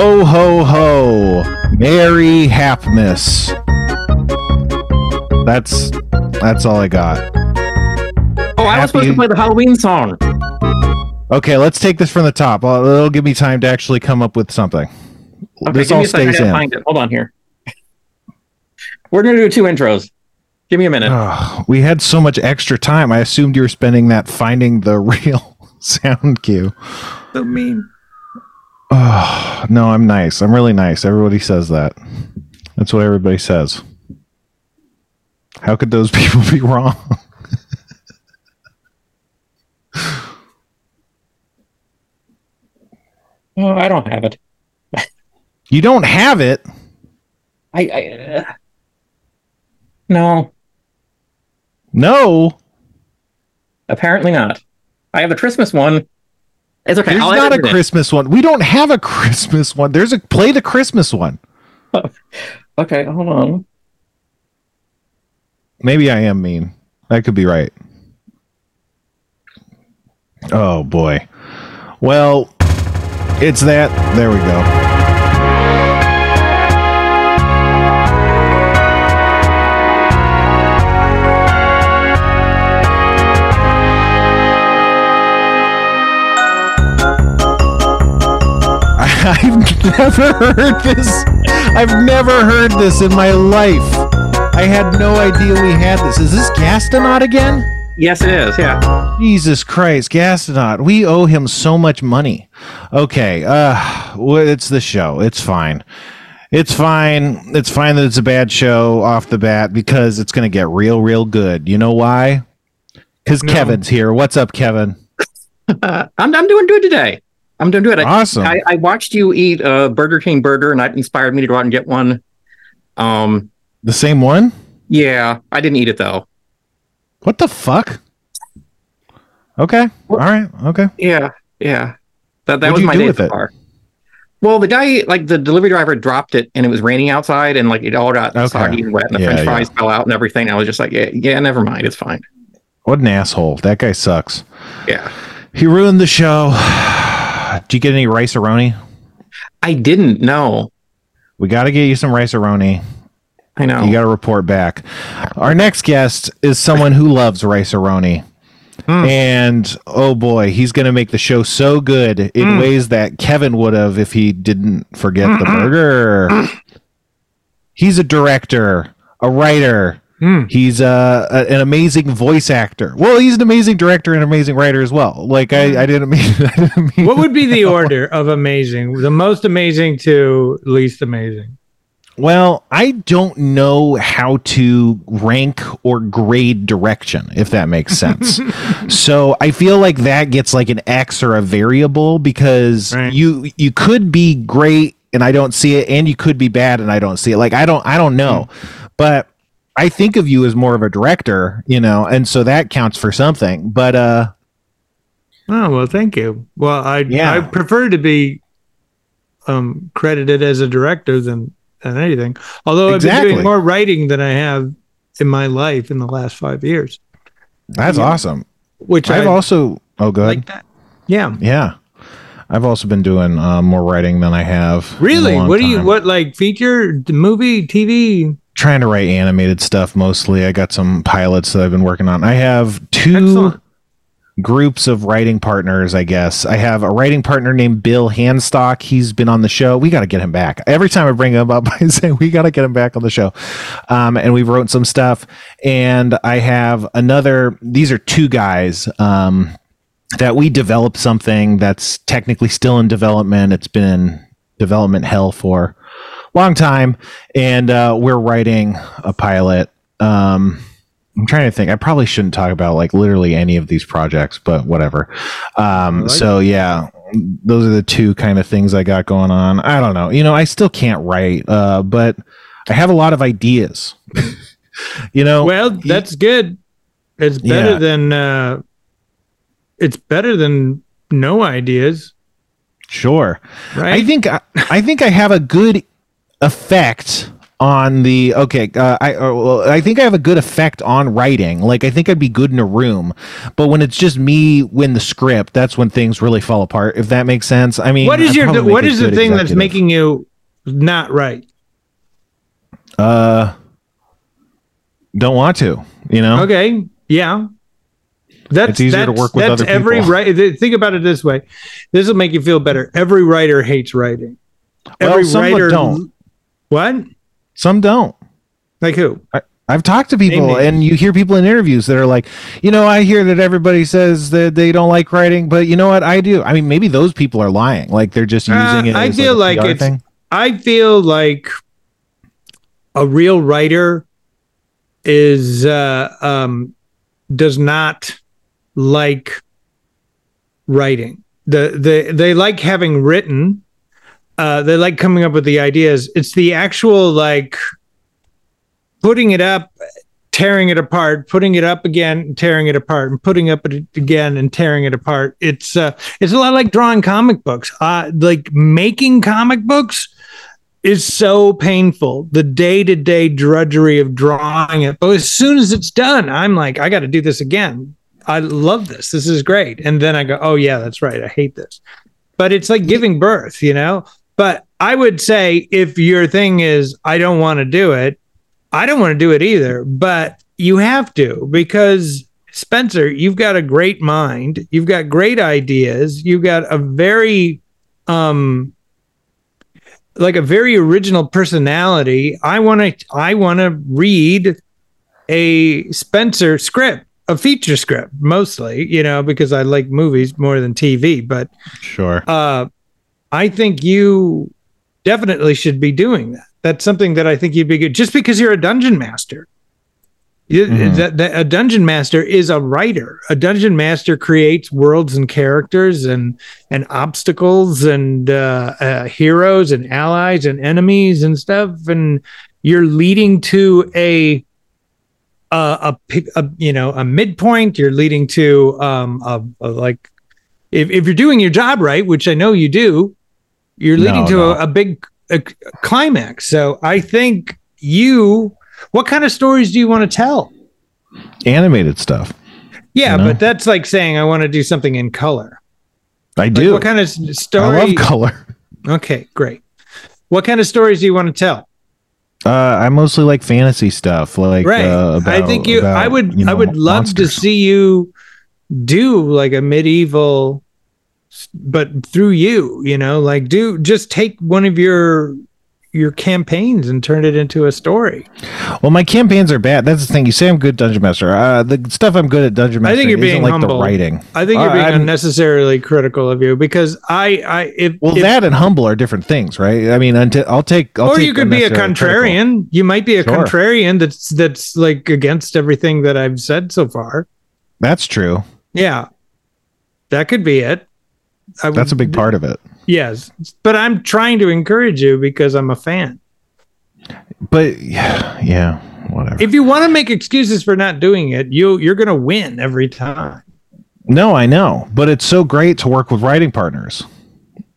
Ho ho ho! Merry Hapmas. That's that's all I got. Oh, I was supposed to play the Halloween song. Okay, let's take this from the top. Uh, It'll give me time to actually come up with something. Okay, this give all me a stays gotta in. Find it. Hold on here. We're gonna do two intros. Give me a minute. Oh, we had so much extra time. I assumed you were spending that finding the real sound cue. so mean. Oh, no, I'm nice. I'm really nice. Everybody says that. That's what everybody says. How could those people be wrong? Oh, I don't have it. You don't have it. I. I uh, no, No, apparently not. I have the Christmas one. It's okay. there's I'll not a it. Christmas one. We don't have a Christmas one. There's a play the Christmas one. Okay, hold on. Maybe I am mean. That could be right. Oh boy. Well, it's that. There we go. I've never heard this. I've never heard this in my life. I had no idea we had this. Is this Gastonaut again? Yes, it is. Yeah. Jesus Christ, Gastonaut. We owe him so much money. Okay, uh well, it's the show. It's fine. It's fine. It's fine that it's a bad show off the bat because it's going to get real real good. You know why? Cuz No. Kevin's here. What's up, Kevin? Uh, I'm I'm doing good today. I'm doing good. I, Awesome. I, I watched you eat a Burger King burger, and that inspired me to go out and get one. Um. the same one? Yeah, I didn't eat it though. What the fuck? Okay. All right. Okay. Yeah, yeah. That What'd that was you my day with it? far. Well, the guy, like the delivery driver, dropped it, and it was raining outside, and like it all got Okay. soggy and wet, and the Yeah, French yeah. fries fell out and everything. I was just like, yeah, yeah, never mind, it's fine. What an asshole. That guy sucks. Yeah, He ruined the show. Did you get any Rice-A-Roni? I didn't know. We got to get you some Rice-A-Roni. I know. You got to report back. Our next guest is someone who loves Rice-A-Roni. Hmm. And oh boy, he's going to make the show so good in Hmm. ways that Kevin would have if he didn't forget the burger. He's a director, a writer. Hmm. He's uh, a, an amazing voice actor. Well, he's an amazing director and amazing writer as well. Like I, I didn't mean. I didn't mean What would be the order of amazing? The most amazing to least amazing. Well, I don't know how to rank or grade direction, if that makes sense. so I feel like that gets like an X or a variable because Right. you you could be great and I don't see it, and you could be bad and I don't see it. Like I don't I don't know, but I think of you as more of a director, you know, and so that counts for something. But uh, Oh well, thank you. Well, I Yeah. I prefer to be um credited as a director than than anything. Although I've been doing more writing than I have in my life in the last five years, that's awesome. which I've I also oh good like that. Yeah. yeah. I've also been doing uh, more writing than I have. Really? What do you what like feature movie TV? Trying to write animated stuff mostly. I got some pilots that I've been working on. I have two Excellent. groups of writing partners, I guess. I have a writing partner named Bill Handstock. He's been on the show. We got to get him back. Every time I bring him up, I say we got to get him back on the show. Um, and we've wrote some stuff. And I have another, these are two guys. Um, that we developed something that's technically still in development. It's been in development hell for long time, and uh, we're writing a pilot. Um, I'm trying to think. I probably shouldn't talk about like literally any of these projects, but whatever. Um, like so yeah, those are the two kind of things I got going on. I don't know. You know, I still can't write, uh, but I have a lot of ideas. you know, Well, that's good. It's better Yeah. than uh it's better than no ideas, sure. right? I think I, I think I have a good effect on the okay. Uh, I uh, well, I think I have a good effect on writing. Like I think I'd be good in a room, but when it's just me win the script, that's when things really fall apart. If that makes sense. I mean, what is I'd your what is the thing that's making you not right? uh don't want to? You know. Okay, yeah. That's It's easier to that's- work with that's every right. Think about it this way. This will make you feel better. Every writer hates writing. Well, Every some writer don't. What? Some don't. Like who? I've talked to people, and you hear people in interviews that are like, you know, I hear that everybody says that they don't like writing, but you know what? I do. I mean, maybe those people are lying. Like they're just using Uh, it. I as feel like, like it's- thing. I feel like a real writer is uh, um, does not like writing. The the they like having written. Uh, they like coming up with the ideas. It's the actual like putting it up, tearing it apart, putting it up again, tearing it apart, and putting up it again and tearing it apart. It's uh, it's a lot like drawing comic books. Uh, like making comic books is so painful. The day to day drudgery of drawing it, but as soon as it's done, I'm like, I got to do this again. I love this. This is great. And then I go, oh yeah, that's right. I hate this. But it's like giving birth, you know. But I would say if your thing is I don't want to do it, I don't want to do it either, but you have to because Spencer, you've got a great mind. You've got great ideas. You've got a very um like a very original personality. I want to I want to read a Spencer script, a feature script mostly, you know, because I like movies more than TV, but Sure. uh, I think you definitely should be doing that. That's something that I think you'd be good. Just because you're a dungeon master, Mhm. that, that a dungeon master is a writer. A dungeon master creates worlds and characters and and obstacles and uh, uh, heroes and allies and enemies and stuff. And you're leading to a a, a, a you know a midpoint. You're leading to um a, a like if if you're doing your job right, which I know you do, you're leading No, to no. A, a big a climax. So I think you. What kind of stories do you want to tell? Animated stuff. Yeah, You know? but that's like saying I want to do something in color. I Like, do. what kind of s- I love color. okay, great. What kind of stories do you want to tell? Uh, I mostly like fantasy stuff. Like, right. uh, I think you. I would. you I would love to see you do like a medieval, but through you. You know, like do just take one of your your campaigns and turn it into a story. Well, my campaigns are bad. That's the thing. You say I'm good dungeon master. Uh, the stuff I'm good at dungeon master. I think you're being like humble. the writing. I think you're being unnecessarily critical of you because I. I if Well, if, that and humble are different things, right? I mean, until I'll take. I'll or take you could be a unnecessarily critical. contrarian. You might be a Sure. contrarian that's that's like against everything that I've said so far. That's true. Yeah, that could be it. I That's a big part of it. Yes, but I'm trying to encourage you because I'm a fan. But yeah, yeah, whatever. If you want to make excuses for not doing it, you you're gonna win every time. no, I know, but it's so great to work with writing partners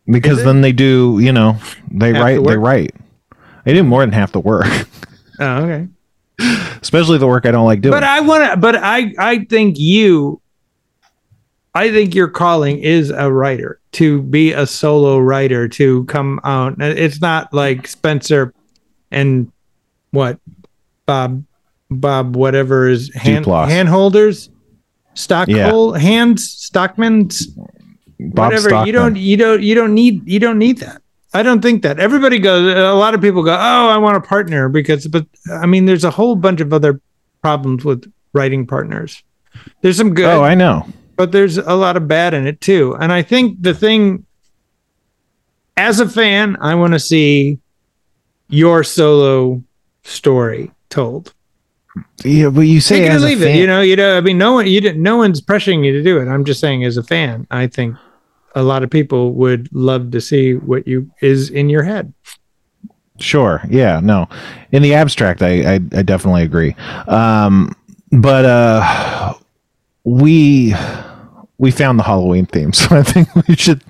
because then they do. You know, they Half write. the They write. They do more than half the work, Oh, okay. especially the work I don't like doing. But I want to. But I I think you. I think your calling is a writer to be a solo writer to come out. It's not like Spencer and what Bob Bob whatever is hand Duplass. holders stock Yeah. hands stockmans Bob whatever Stockman. you don't you don't you don't need you don't need that i don't think that everybody goes a lot of people go oh i want a partner because but i mean there's a whole bunch of other problems with writing partners there's some good Oh, I know. But there's a lot of bad in it too and i think the thing as a fan i want to see your solo story told Yeah, but you say take it or as a leave it you know you know i mean no one you didn't no one's pressuring you to do it i'm just saying as a fan i think a lot of people would love to see what you is in your head Sure. Yeah. No. In the abstract, I I, I definitely agree. Um, but uh, we we found the Halloween theme, so I think we should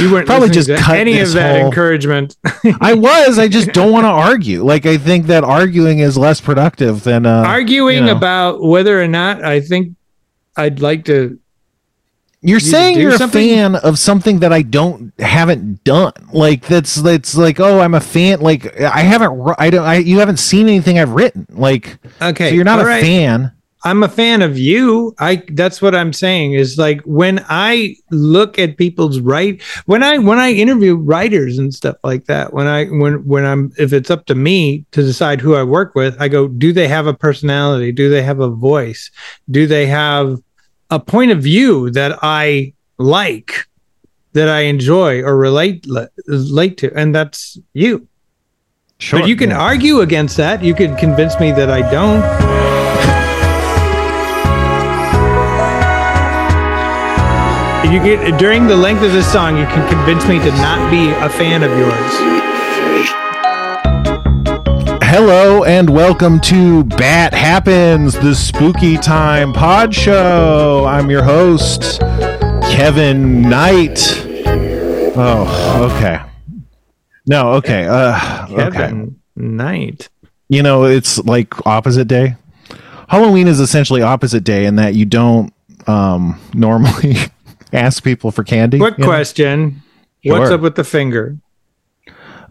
You weren't Probably just cut any of that whole- encouragement. I was. I just don't want to argue. Like I think that arguing is less productive than uh, Arguing you know. about whether or not I think I'd like to. You're saying you're a fan of something that I don't haven't done. Like that's that's like oh I'm a fan. Like I haven't I don't I you haven't seen anything I've written. Like Okay, so you're not all a right. fan. I'm a fan of you. I that's what I'm saying is like when I look at people's right when I when I interview writers and stuff like that, when I when when I'm if it's up to me to decide who I work with, I go, do they have a personality? Do they have a voice? Do they have a point of view that I like, that I enjoy or relate relate to? And that's you. Sure. but you can yeah. argue against that. You can convince me that I don't. You get during the length of this song, you can convince me to not be a fan of yours. Hello and welcome to Bat Happens, the spooky time pod show. I'm your host, Kevin Knight. Oh, okay. No, okay. Uh, okay. Kevin Knight. You know, it's like opposite day. Halloween is essentially opposite day in that you don't um, normally ask people for candy. Quick question: What's up with the finger?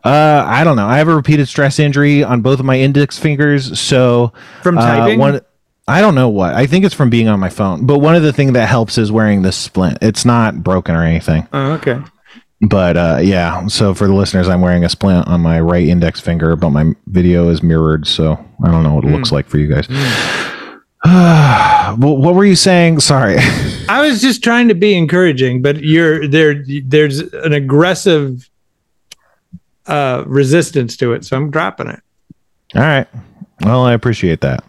Uh, I don't know. I have a repeated stress injury on both of my index fingers, so From uh, typing? one. I don't know what. I think it's from being on my phone. But one of the things that helps is wearing this splint. It's not broken or anything. Oh, okay. But uh, yeah. So for the listeners, I'm wearing a splint on my right index finger, but my video is mirrored, so I don't know what it looks like for you guys. Well, what were you saying? Sorry. I was just trying to be encouraging, but you're there. There's an aggressive uh, resistance to it, so I'm dropping it. All right. Well, I appreciate that.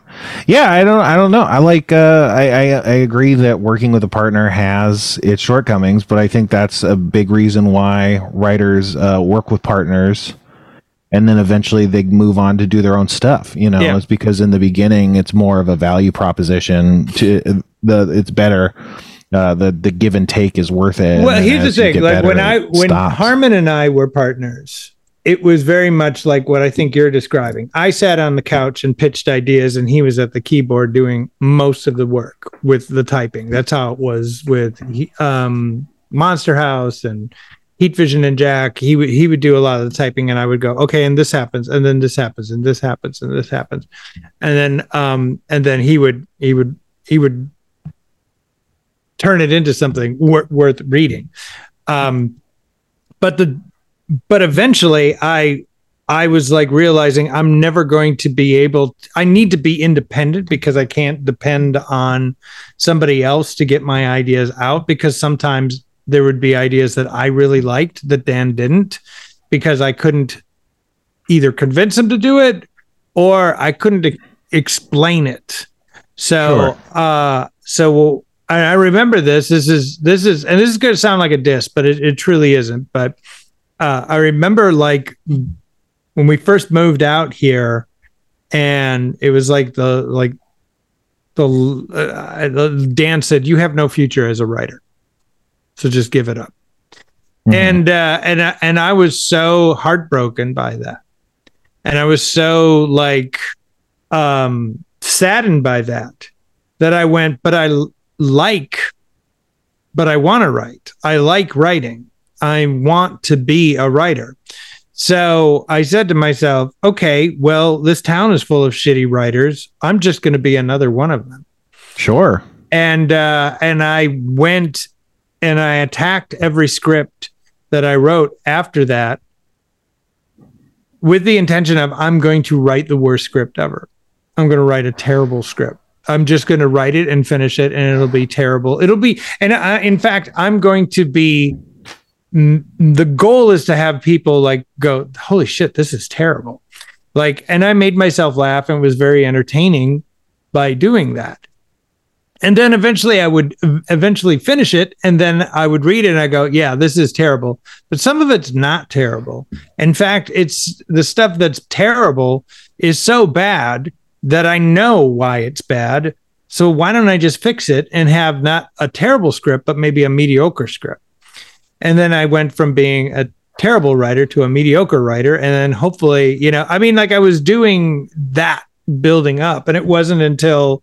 Yeah, I don't. I don't know. I like. Uh, I, I I agree that working with a partner has its shortcomings, but I think that's a big reason why writers uh, work with partners, and then eventually they move on to do their own stuff. You know, Yeah. it's because in the beginning it's more of a value proposition. To the it's better. Uh, the the give and take is worth it. well, here's the thing: like better, when I when stops. Harmon and I were partners, it was very much like what I think you're describing. I sat on the couch and pitched ideas, and he was at the keyboard doing most of the work with the typing. That's how it was with um, Monster House and Heat Vision and Jack. He would he would do a lot of the typing, and I would go, okay, and this happens, and then this happens, and this happens, and this happens, and then um and then he would he would he would turn it into something wor- worth reading. Um, but the but eventually I I was like realizing I'm never going to be able I need to be independent because I can't depend on somebody else to get my ideas out because sometimes there would be ideas that I really liked that Dan didn't because I couldn't either convince him to do it or I couldn't e- explain it. So uh so I, I remember this. This is this is and this is going to sound like a diss, but it, it truly isn't. But uh, I remember like when we first moved out here, and it was like the like the uh, Dan said, "You have no future as a writer, so just give it up." Mhm. And uh, and I- and I was so heartbroken by that, and I was so like um saddened by that that I went, but I l- like, but I want to write. I like writing. I want to be a writer. So I said to myself, okay, well, this town is full of shitty writers. I'm just going to be another one of them. sure. And uh, and I went and I attacked every script that I wrote after that with the intention of I'm going to write the worst script ever. I'm going to write a terrible script. I'm just going to write it and finish it, and it'll be terrible. It'll be, and I, in fact, I'm going to be. The goal is to have people like go, "Holy shit, this is terrible!" Like, and I made myself laugh and was very entertaining by doing that. And then eventually, I would eventually finish it, and then I would read it, and I go, "Yeah, this is terrible." But some of it's not terrible. In fact, it's the stuff that's terrible is so bad that I know why it's bad. So why don't I just fix it and have not a terrible script, but maybe a mediocre script? and then I went from being a terrible writer to a mediocre writer, and then hopefully, you know, I mean, like I was doing that building up, and it wasn't until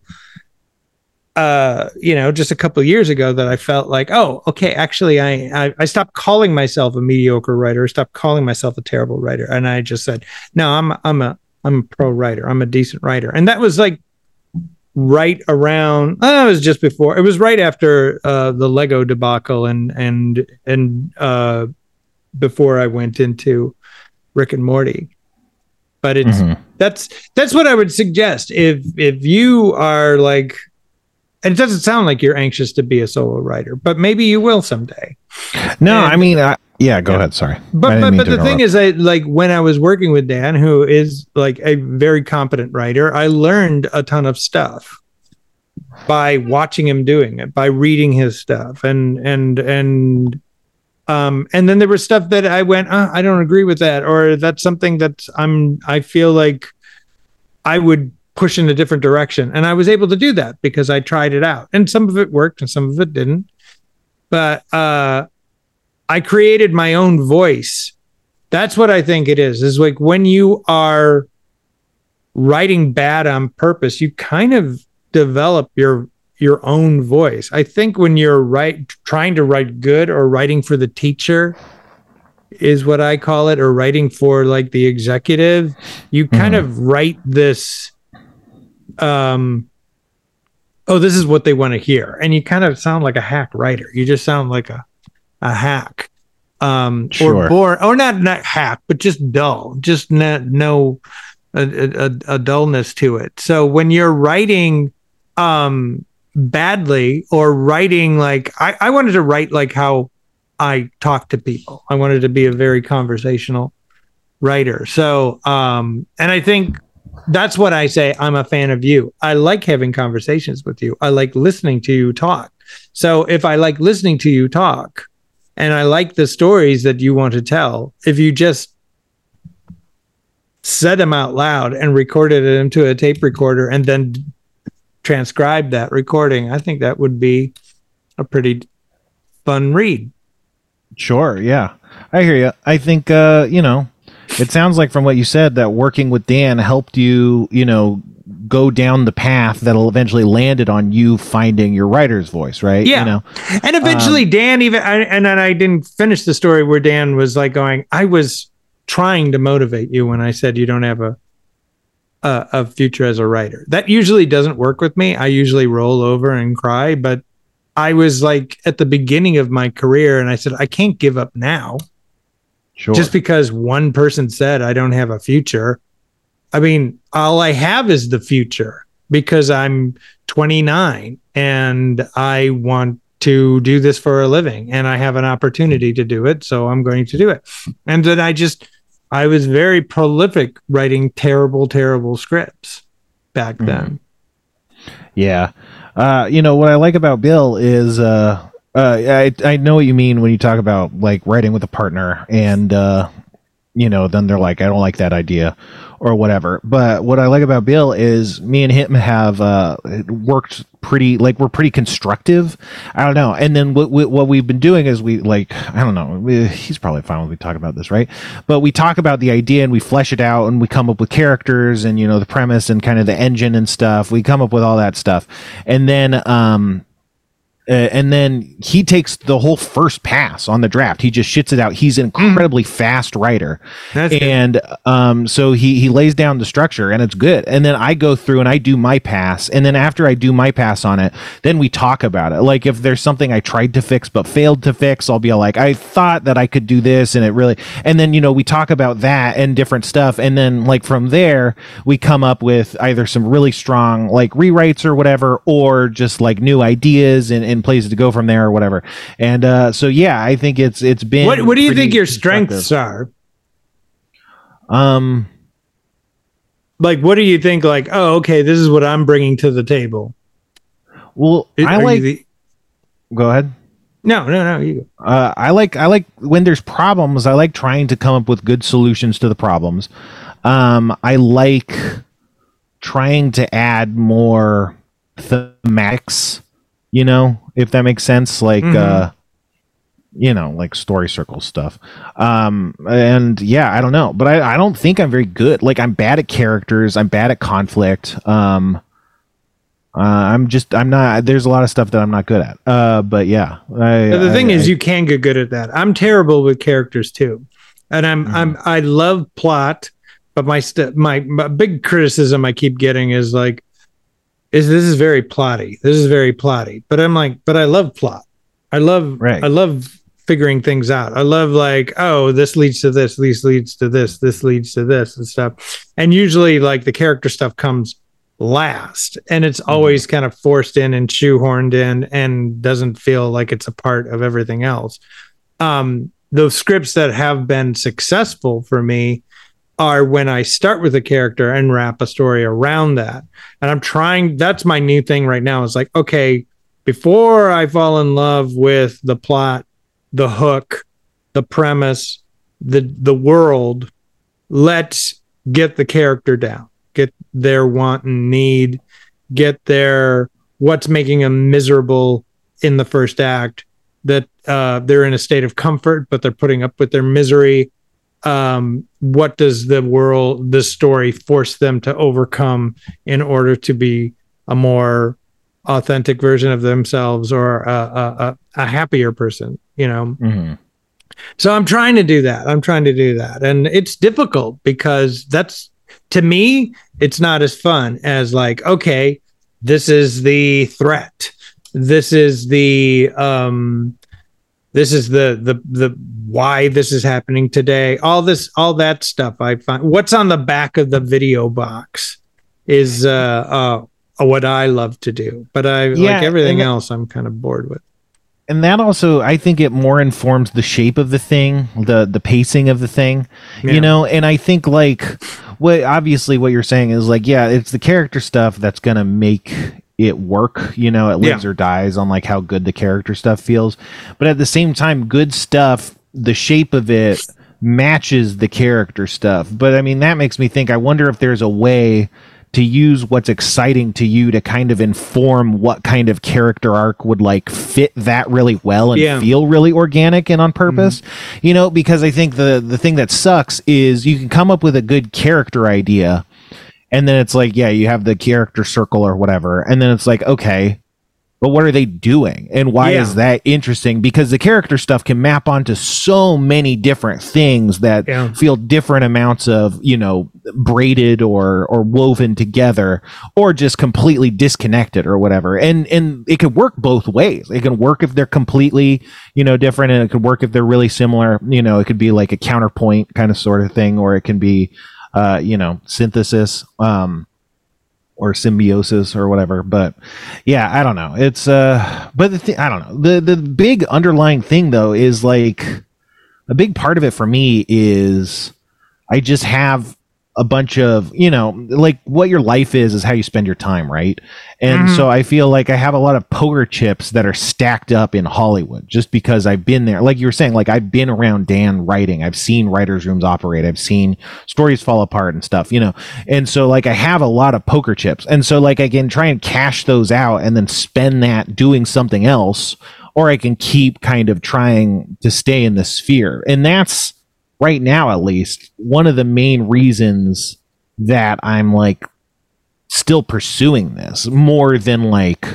uh you know just a couple of years ago that i felt like oh okay actually I, I i stopped calling myself a mediocre writer stopped calling myself a terrible writer. And i just said no i'm i'm a i'm a pro writer. I'm a decent writer. And that was like right around uh, it was just before it was right after uh the lego debacle and and and uh before i went into rick and morty. But it's Mhm. that's that's what i would suggest. If if you are like it doesn't sound like you're anxious to be a solo writer but maybe you will someday No, And- I mean, I, yeah, go Yeah. ahead. Sorry. But but, but the thing is that like when i was working with dan who is like a very competent writer i learned a ton of stuff by watching him doing it by reading his stuff and and and um and then there was stuff that i went uh, i don't agree with that or that's something that i'm i feel like i would push in a different direction and i was able to do that because i tried it out and some of it worked and some of it didn't but uh I created my own voice. That's what I think it is. Is like when you are writing bad on purpose, you kind of develop your your own voice. I think when you're right trying to write good or writing for the teacher is what I call it or writing for like the executive, you kind Mhm. of write this um oh this is what they want to hear. And you kind of sound like a hack writer. You just sound like a a hack. Um Sure. or boring or not not hack but just dull. Just not no a, a, a dullness to it. So when you're writing um badly or writing like I, I wanted to write like how i talk to people. I wanted to be a very conversational writer. So um and i think that's what i say i'm a fan of you i like having conversations with you i like listening to you talk so if i like listening to you talk and I like the stories that you want to tell. If you just said them out loud and recorded it into a tape recorder and then transcribed that recording, I think that would be a pretty fun read. Sure, yeah. I hear you. I think uh, you know, it sounds like from what you said that working with Dan helped you, you know, go down the path that'll eventually landed on you finding your writer's voice, right? Yeah. You know. And eventually, um, Dan even I, and then I didn't finish the story where Dan was like going, "I was trying to motivate you when I said you don't have a a, a future as a writer." That usually doesn't work with me. I usually roll over and cry, but I was like at the beginning of my career, and I said, "I can't give up now." Sure. just because one person said I don't have a future. I mean, all I have is the future because I'm 29 and I want to do this for a living and I have an opportunity to do it. So I'm going to do it. And then I just, I was very prolific writing terrible, terrible scripts back Mhm. then. Yeah. Uh, you know what I like about Bill is uh, uh, I I know what you mean when you talk about like writing with a partner and uh, you know then they're like I don't like that idea or whatever. But what I like about Bill is me and him have uh, worked pretty like we're pretty constructive. I don't know. And then what what what we've been doing is we like I don't know. We, he's probably fine when we talk about this, right? But we talk about the idea and we flesh it out and we come up with characters and you know the premise and kind of the engine and stuff. We come up with all that stuff, and then um. Uh, and then he takes the whole first pass on the draft. He just shits it out. He's an incredibly fast writer. That's and um, so he he lays down the structure and it's good. And then i go through and i do my pass. And then after i do my pass on it then we talk about it. Like if there's something i tried to fix but failed to fix i'll be like i thought that i could do this and it really and then you know we talk about that and different stuff. And then like from there we come up with either some really strong like rewrites or whatever or just like new ideas and, and places to go from there or whatever and uh so yeah i think it's it's been what, what do you think your strengths are? um Like, what do you think? Like, oh, okay, this is what I'm bringing to the table. Well, Are I like. the- go ahead. no, no, no. You Uh, I like. I like when there's problems. I like trying to come up with good solutions to the problems. Um, I like trying to add more thematics. You know, if that makes sense. Like, Mhm. uh, you know, like story circle stuff. Um, and yeah, I don't know, but I, I don't think I'm very good. Like I'm bad at characters. I'm bad at conflict. Um, uh, I'm just I'm not. There's a lot of stuff that I'm not good at. Uh, but yeah, I, the thing I, is, I- you can get good at that. I'm terrible with characters too, and I'm Mm-hmm. I'm I love plot, but my st- my my big criticism I keep getting is like, is this is very plotty. This is very plotty. But I'm like, but I love plot. I love Right. I love figuring things out. I love like, oh, this leads to this, this leads to this, this leads to this and stuff. And usually like the character stuff comes last and it's always kind of forced in and shoehorned in and doesn't feel like it's a part of everything else. Um, the scripts that have been successful for me are when I start with a character and wrap a story around that. And I'm trying, that's my new thing right now is like, okay, before I fall in love with the plot, the hook, the premise, the the world, let's get the character down, get their want and need, get their what's making them miserable in the first act, that uh, they're in a state of comfort, but they're putting up with their misery. Um, what does the world, this story force them to overcome in order to be a more authentic version of themselves or a, a, a, happier person, you know? Mhm. So I'm trying to do that. I'm trying to do that. And it's difficult because that's to me, it's not as fun as like, okay, this is the threat. This is the um this is the the the why this is happening today. All this all that stuff I find what's on the back of the video box is uh uh what I love to do. But I Yeah, like everything and- else I'm kind of bored with. and that also i think it more informs the shape of the thing the the pacing of the thing Yeah. you know and i think like what obviously what you're saying is like yeah it's the character stuff that's gonna make it work you know it lives Yeah. or dies on like how good the character stuff feels but at the same time good stuff the shape of it matches the character stuff but i mean that makes me think i wonder if there's a way to use what's exciting to you to kind of inform what kind of character arc would like fit that really well and Yeah. feel really organic and on purpose mm-hmm. you know because i think the the thing that sucks is you can come up with a good character idea and then it's like yeah you have the character circle or whatever. And then it's like okay but what are they doing? And why Yeah. is that interesting? Because the character stuff can map onto so many different things that Yeah. feel different amounts of you know braided or or woven together or just completely disconnected or whatever. And and it could work both ways. It can work if they're completely you know different and it could work if they're really similar. You know it could be like a counterpoint kind of sort of thing or it can be uh you know synthesis um or symbiosis or whatever. But yeah i don't know. It's uh but the thing i don't know. The the big underlying thing though is like a big part of it for me is i just have a bunch of you know like what your life is is how you spend your time right? And Mhm. so i feel like i have a lot of poker chips that are stacked up in hollywood just because i've been there. Like you were saying like i've been around dan writing. I've seen writers rooms operate. I've seen stories fall apart and stuff you know? And so like i have a lot of poker chips. And so like i can try and cash those out and then spend that doing something else or i can keep kind of trying to stay in the sphere. And that's right now at least one of the main reasons that i'm like still pursuing this more than like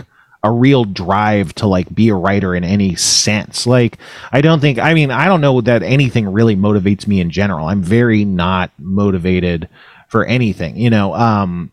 a real drive to like be a writer in any sense. Like i don't think i mean i don't know that anything really motivates me in general. I'm very not motivated for anything you know um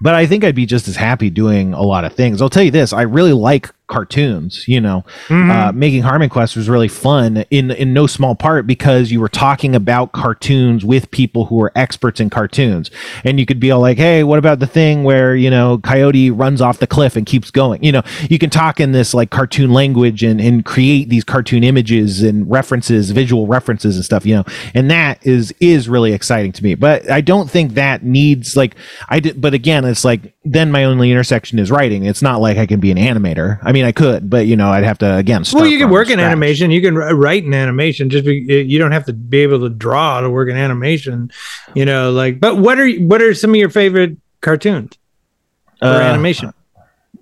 but i think i'd be just as happy doing a lot of things. I'll tell you this i really like cartoons you know Mm-hmm. uh, making Harmon Quest was really fun in in no small part because you were talking about cartoons with people who were experts in cartoons, and you could be all like, "Hey, what about the thing where you know Coyote runs off the cliff and keeps going?" You know, you can talk in this like cartoon language and and create these cartoon images and references, visual references and stuff. You know, and that is is really exciting to me. But I don't think that needs like I did. But again, it's like then my only intersection is writing. It's not like I can be an animator. I mean, I could, but you know, I'd have to again. Start well, you can work in animation. You can write in animation. Just be, you don't have to be able to draw to work in animation. You know, like. But what are what are some of your favorite cartoons or Uh, animation?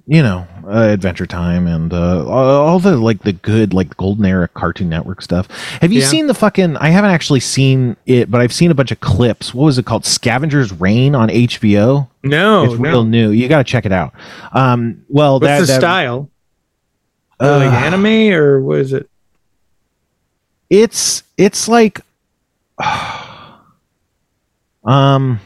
you know, uh, Adventure Time and uh, all the like the good like Golden Era Cartoon Network stuff. Have you Yeah. seen the fucking? I haven't actually seen it, but I've seen a bunch of clips. What was it called? Scavenger's Reign on HBO. No, it's no. real new. You got to check it out. Um, well, What's that, the that- style? Like uh, anime or what is it? it's it's like um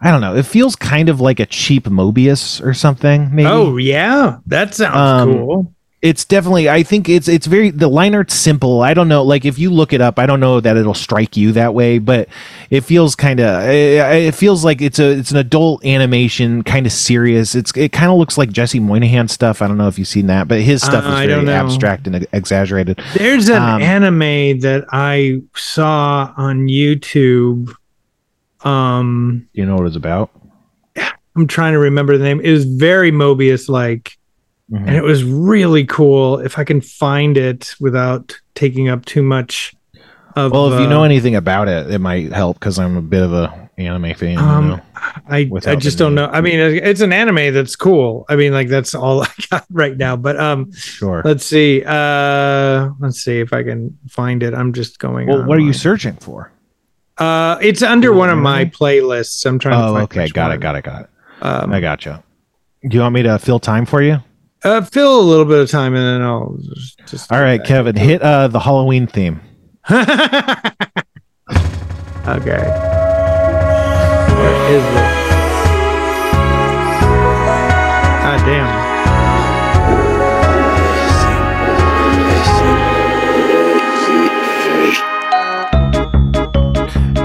i don't know it feels kind of like a cheap Moebius or something maybe Oh yeah, that sounds Um, cool. It's definitely i think it's it's very the line art's simple. I don't know like if you look it up i don't know that it'll strike you that way but it feels kind of it feels like it's a it's an adult animation kind of serious. It's it kind of looks like jesse moynihan stuff. I don't know if you've seen that but his stuff Uh, is very abstract and exaggerated. There's an um, anime that I saw on YouTube. Um, you know what it's about? I'm trying to remember the name. It was very Moebius like, Mhm. and it was really cool. If I can find it without taking up too much of. Well, if you know uh, anything about it, it might help because I'm a bit of a anime fan. Um, you know? I I just don't know. I mean, it's an anime that's cool. I mean, like that's all I got right now. But um, Sure. let's see. Uh, let's see if I can find it. I'm just going. Well, what are you searching for? Uh, it's under one of my playlists. I'm trying. to Oh, find okay. Got one. it. Got it. Got it. Um, I gotcha. Do you want me to fill time for you? Uh, fill a little bit of time and then I'll just. just All right, Kevin, hit uh, the Halloween theme. okay. Where is it? God damn.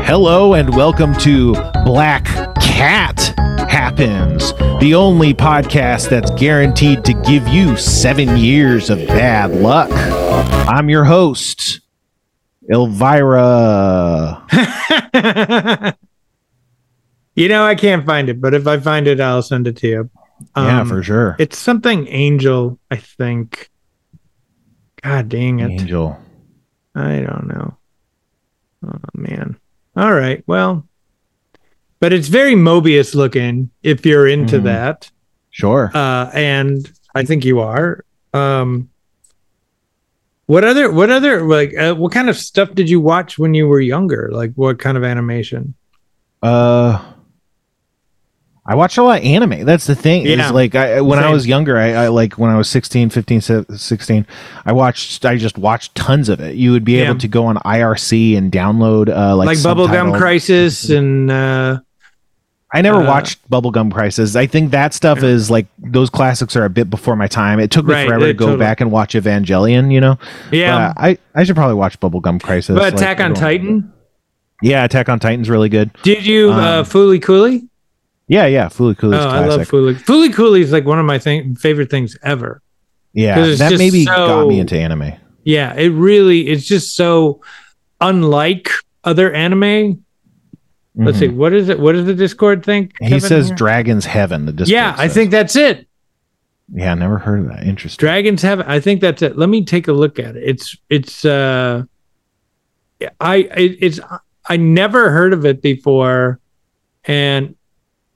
Hello and welcome to Black Cat Happens, the only podcast that's guaranteed to give you seven years of bad luck. I'm your host, Elvira. you know, I can't find it, but if I find it, I'll send it to you. yeah, Um, for sure. It's something angel, I think. God dang it. Angel. I don't know. Oh man. All right. Well, but it's very Moebius looking if you're into Mhm. that. Sure. Uh and I think you are. Um what other what other like uh, what kind of stuff did you watch when you were younger? Like what kind of animation? Uh, I watched a lot of anime. That's the thing. Yeah. Is like I when I was younger, I, I like when I was 16, 15, 16, I watched I just watched tons of it. You would be Yeah. able to go on IRC and download uh like, Like, Bubblegum Crisis and uh I never uh, watched Bubblegum Crisis. I think that stuff is like those classics are a bit before my time. It took me Right, forever to go totally- back and watch Evangelion, you know. yeah. But I I should probably watch Bubblegum Crisis. but like, Attack on everyone- Titan? Yeah, Attack on Titan's really good. Did you uh Um, Fooly Cooly? Yeah, yeah, Fooly Cooly's Oh, classic. I love Fooly. Fooly Cooly is like one of my thing- favorite things ever. yeah, that maybe got me into anime. Yeah, it really it's just so unlike other anime. Let's Mhm. see, what is it? What does the Discord think? He Kevin, says here? Dragon's Heaven. The Discord Yeah, I think that's it. Yeah, I never heard of that. Interesting. Dragon's Heaven I think that's it. Let me take a look at it. It's it's uh I it, it's I never heard of it before and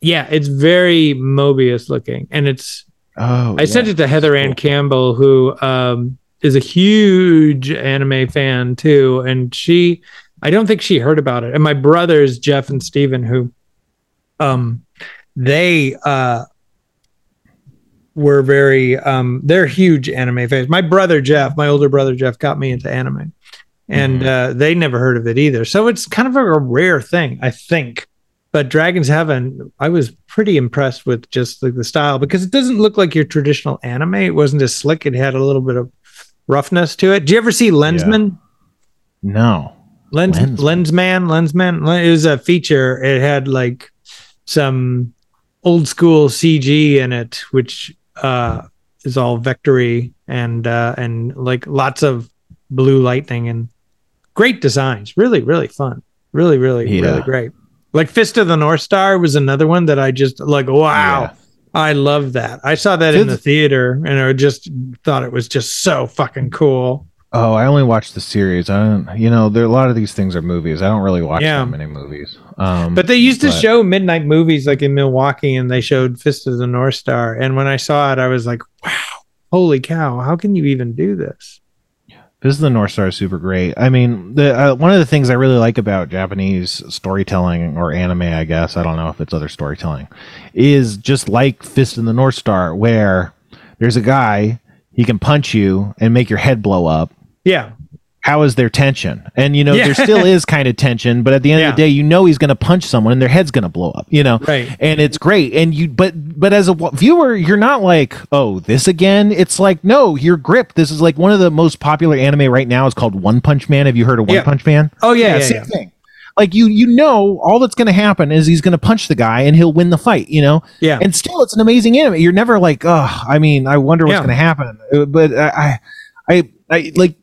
yeah, it's very Moebius looking and it's oh, I sent it to Heather Anne Cool. Campbell, who um, is a huge anime fan too, and she, I don't think she heard about it. And my brothers Jeff and Steven, who, um, they uh, were very, um, they're huge anime fans. My brother Jeff, my older brother Jeff, got me into anime, and Mhm. uh, they never heard of it either. So it's kind of a rare thing, I think but Dragon's Heaven, I was pretty impressed with just like the style because it doesn't look like your traditional anime. It wasn't as slick. It had a little bit of roughness to it. Do you ever see Lensman? No. Lens Lensman. Lensman, Lensman. It was a feature. It had like some old school CG in it, which uh, is all vectory and uh, and like lots of blue lightning and great designs. Really, really fun. Really, really, Yeah. really great. Like Fist of the North Star was another one that I just like. Wow, Yeah. I love that. I saw that in Did- the theater and I just thought it was just so fucking cool. Oh, I only watch the series. I don't. You know, there a lot of these things are movies. I don't really watch Yeah. that many movies. Um, But they used to show midnight movies like in Milwaukee, and they showed Fist of the North Star. And when I saw it, I was like, "Wow, holy cow! How can you even do this?" This is the North Star is super great. I mean, the uh, one of the things I really like about Japanese storytelling or anime, I guess I don't know if it's other storytelling, is just like Fist in the North Star, where there's a guy he can punch you and make your head blow up. Yeah, How is there tension? And you know, Yeah. there still is kind of tension, but at the end Yeah. of the day, you know he's going to punch someone and their head's going to blow up. You know, right. and it's great and you but but as a w- viewer you're not like oh this again it's like no you're gripped this is like one of the most popular anime right now is called one punch man have you heard of one Yeah. punch man Oh yeah, yeah, same thing like you you know all that's going to happen is he's going to punch the guy and he'll win the fight you know yeah. and still it's an amazing anime you're never like oh i mean i wonder what's Yeah. going to happen Uh, but I i i like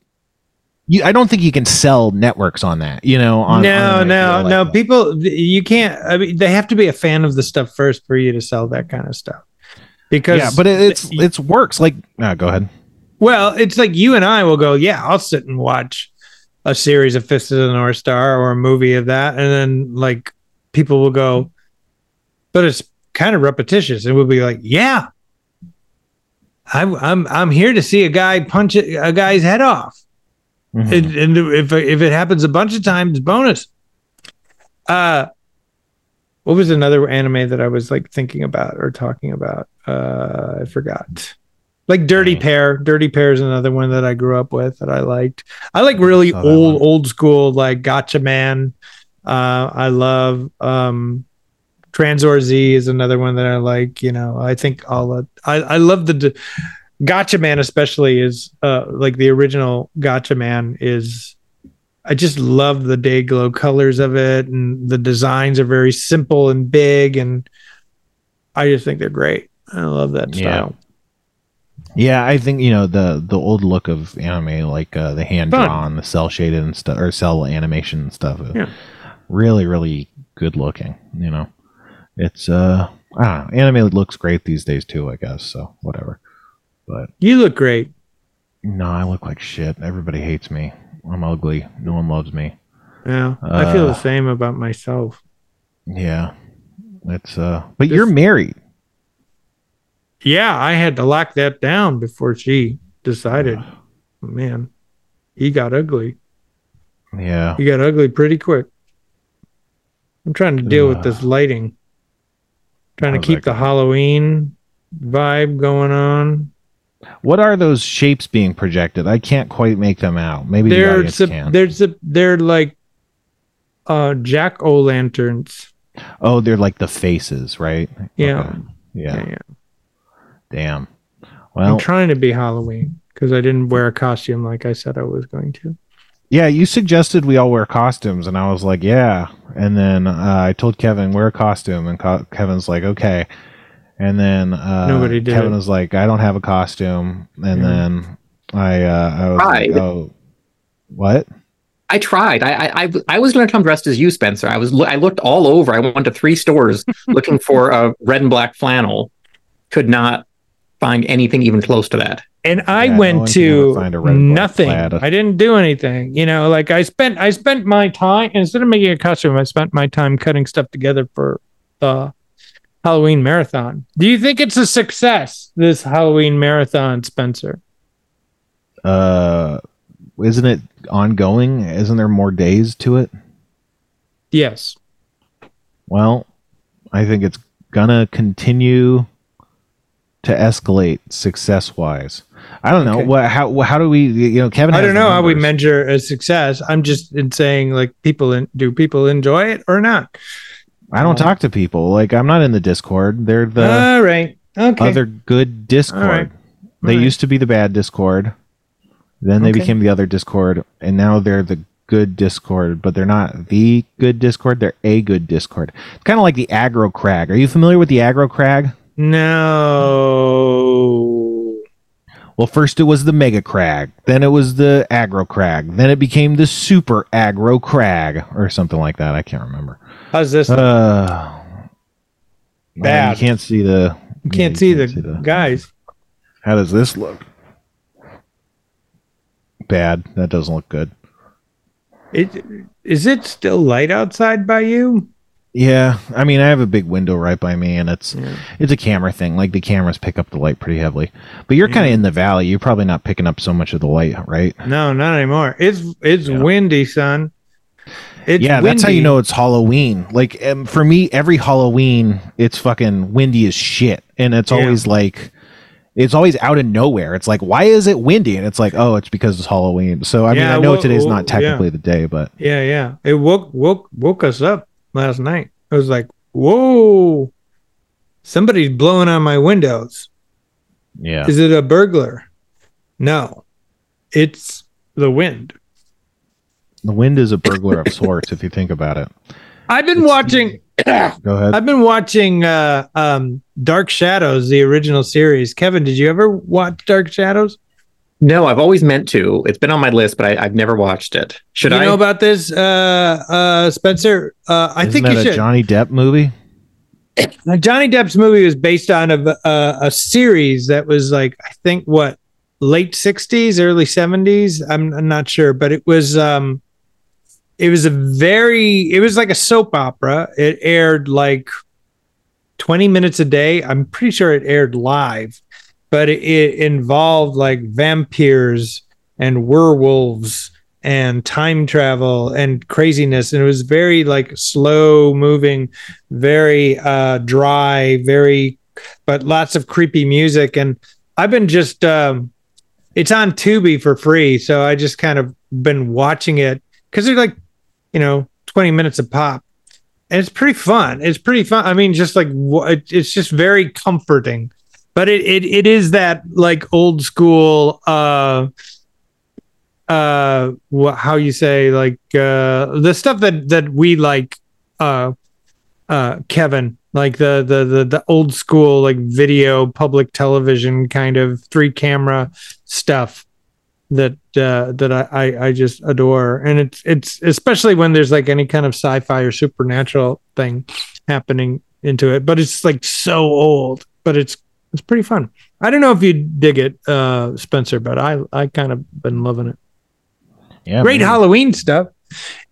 you, I don't think you can sell networks on that, you know. On, no, on no, like no. that. People, you can't. I mean, they have to be a fan of the stuff first for you to sell that kind of stuff. Because yeah, but it, it's it's works. Like, uh, go ahead. Well, it's like you and I will go, yeah, I'll sit and watch a series of Fist of the North Star or a movie of that. And then like people will go, but it's kind of repetitious. And we'll be like, yeah, I'm, I'm, I'm here to see a guy punch a guy's head off. Mhm. And, and if, if it happens a bunch of times, bonus. Uh, what was another anime that I was like thinking about or talking about? Uh, I forgot. Like Dirty Dang. Pair. Dirty Pair is another one that I grew up with that I liked. I like really that old, one. old school like Gatchaman. Uh, I love um, Tranzor Z is another one that I like. You know, I think all of, I I love the d- Gatchaman especially is uh like the original Gatchaman is. I just love the day glow colors of it, and the designs are very simple and big, and I just think they're great. I love that Yeah. style. Yeah, I think you know the the old look of anime, like uh, the hand drawn, the cel shaded and stuff, or cel animation and stuff. uh, Yeah. really, really good looking. You know, it's uh, I don't know, anime looks great these days too. I guess so. Whatever. But You look great. no, I look like shit. Everybody hates me. I'm ugly. No one loves me. Yeah, I feel Uh, the same about myself. Yeah, it's uh. But This- you're married. Yeah, I had to lock that down before she decided. Man, he got ugly. Yeah. He got ugly pretty quick. I'm trying to deal with this lighting. Trying to keep the Halloween vibe going on. What are those shapes being projected? I can't quite make them out. Maybe the They're audience sup- can. they're they're like uh jack o' lanterns. Oh, they're like the faces, right? Yeah. Okay. Yeah. Yeah. Damn. I'm trying to be Halloween because I didn't wear a costume like I said I was going to. yeah, you suggested we all wear costumes, and I was like, yeah. And then uh, I told Kevin wear a costume, and Co- Kevin's like, okay. And then uh, Nobody did Kevin was like, I don't have a costume. And Yeah. then I, uh, I was Tried. like, oh, what? I tried. I I, I, I was going to come dressed as you, Spencer. I was. lo- I looked all over. I went to three stores looking for a red and black flannel. Could not find anything even close to that. and I Yeah, went one can ever to find a red and black nothing. I didn't do anything. You know, like I spent I spent my time instead of making a costume, I spent my time cutting stuff together for the Halloween marathon. Do you think it's a success this Halloween marathon, Spencer? Uh, isn't it ongoing? Isn't there more days to it? Yes. Well, I think it's gonna continue to escalate success wise. I don't know Okay. what how how do we you know Kevin I don't know how we measure a success. I'm just in saying like people in, do people enjoy it or not? I don't talk to people like I'm not in the Discord. They're the All right. Okay. other good Discord. All right. They All right. used to be the bad Discord. Then they Okay. became the other Discord, and now they're the good Discord. But they're not the good Discord. They're a good Discord. It's kind of like the aggro crag. Are you familiar with the aggro crag? No. Well, first it was the Mega Crag, then it was the Aggro Crag, then it became the Super Aggro Crag, or something like that. I can't remember. How's this? Uh, Bad. You can't see the. you can't, yeah, see, the guys. How does this look? bad. That doesn't look good. It is it still light outside by you? Yeah, I mean, I have a big window right by me, and it's Yeah. it's a camera thing. Like the cameras pick up the light pretty heavily. But you're kind of in the valley. You're probably not picking up so much of the light, right? No, not anymore. It's it's Yeah. windy, son. It's yeah, that's how you know it's Halloween. Like um, for me, every Halloween, it's fucking windy as shit, and it's Yeah. always like, it's always out of nowhere. It's like, why is it windy? And it's like, oh, it's because it's Halloween. So I mean, I know well- today's well, not technically the day, but Yeah, yeah. It woke woke woke us up last night. I was like, whoa, somebody's blowing on my windows. yeah, Is it a burglar? No, it's the wind. the wind is a burglar of sorts if you think about it. I've been It's- watching. Go ahead. I've been watching uh, um, Dark Shadows, the original series. Kevin, did you ever watch Dark Shadows? No, I've always meant to. It's been on my list, but I, I've never watched it. Should you I? know about this, uh, uh, Spencer? Uh, I Isn't think that you a should. Johnny Depp movie? Now, Johnny Depp's movie was based on a, a, a series that was like I think what late '60s, early '70s. I'm, I'm not sure, but it was um, it was a very it was like a soap opera. It aired like 20 minutes a day. I'm pretty sure it aired live, but it, involved like vampires and werewolves and time travel and craziness. And it was very like slow moving very uh dry very but lots of creepy music. And i've been just um it's on tubi for free so i just kind of been watching it because they're like you know 20 minutes a pop. And it's pretty fun. It's pretty fun. I mean just like it's just very comforting but it it, it is that like old school uh uh wha- how you say like uh the stuff that that we like uh uh Kevin like the the the the old school like video public television kind of three camera stuff that uh that I, I I just adore. And it's it's especially when there's like any kind of sci-fi or supernatural thing happening into it. But it's like so old but it's it's pretty fun I don't know if you dig it uh Spencer but I I kind of been loving it Yeah, great man. Halloween stuff.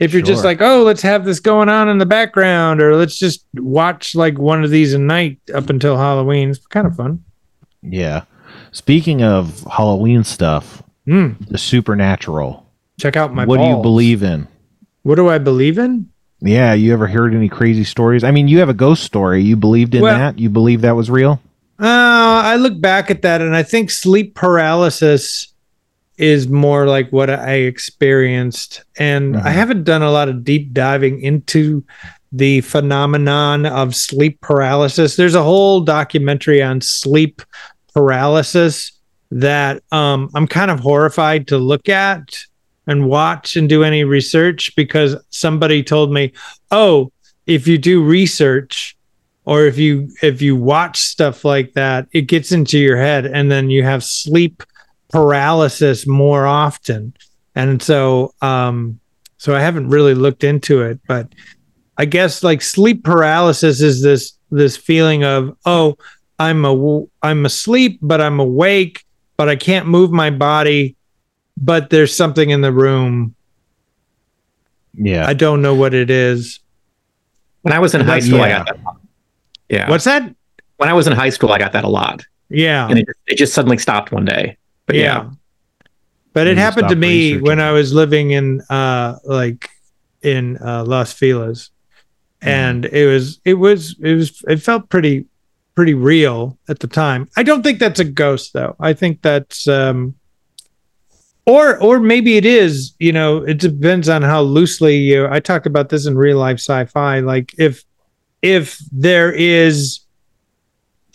If you're just like, oh, let's have this going on in the background, or let's just watch like one of these a night up until Halloween, it's kind of fun. Yeah. Speaking of Halloween stuff, Mm, the supernatural. check out my. what do you believe in? What do I believe in? Yeah, you ever heard any crazy stories? I mean, you have a ghost story. You believed in Well- that? You believe that was real? Uh, I look back at that and I think sleep paralysis is more like what I experienced. And I Mhm. haven't done a lot of deep diving into the phenomenon of sleep paralysis. There's a whole documentary on sleep paralysis that um, I'm kind of horrified to look at and watch and do any research because somebody told me, oh, if you do research, or if you if you watch stuff like that it gets into your head and then you have sleep paralysis more often and so um so i haven't really looked into it but i guess like sleep paralysis is this this feeling of oh i'm a i'm asleep but i'm awake but i can't move my body but there's something in the room Yeah. i don't know what it is when I was in high That's- school, I yeah. got that. Yeah. what's that when I was in high school, I got that a lot, yeah and it, it just suddenly stopped one day. But yeah, But it happened to me when. I was living in uh like in uh Los Feliz. Mm. And it was it was it was it felt pretty pretty real at the time. I don't think that's a ghost though. I think that's um or or maybe it is, you know, it depends on how loosely you I talked about this in real life sci-fi like if if there is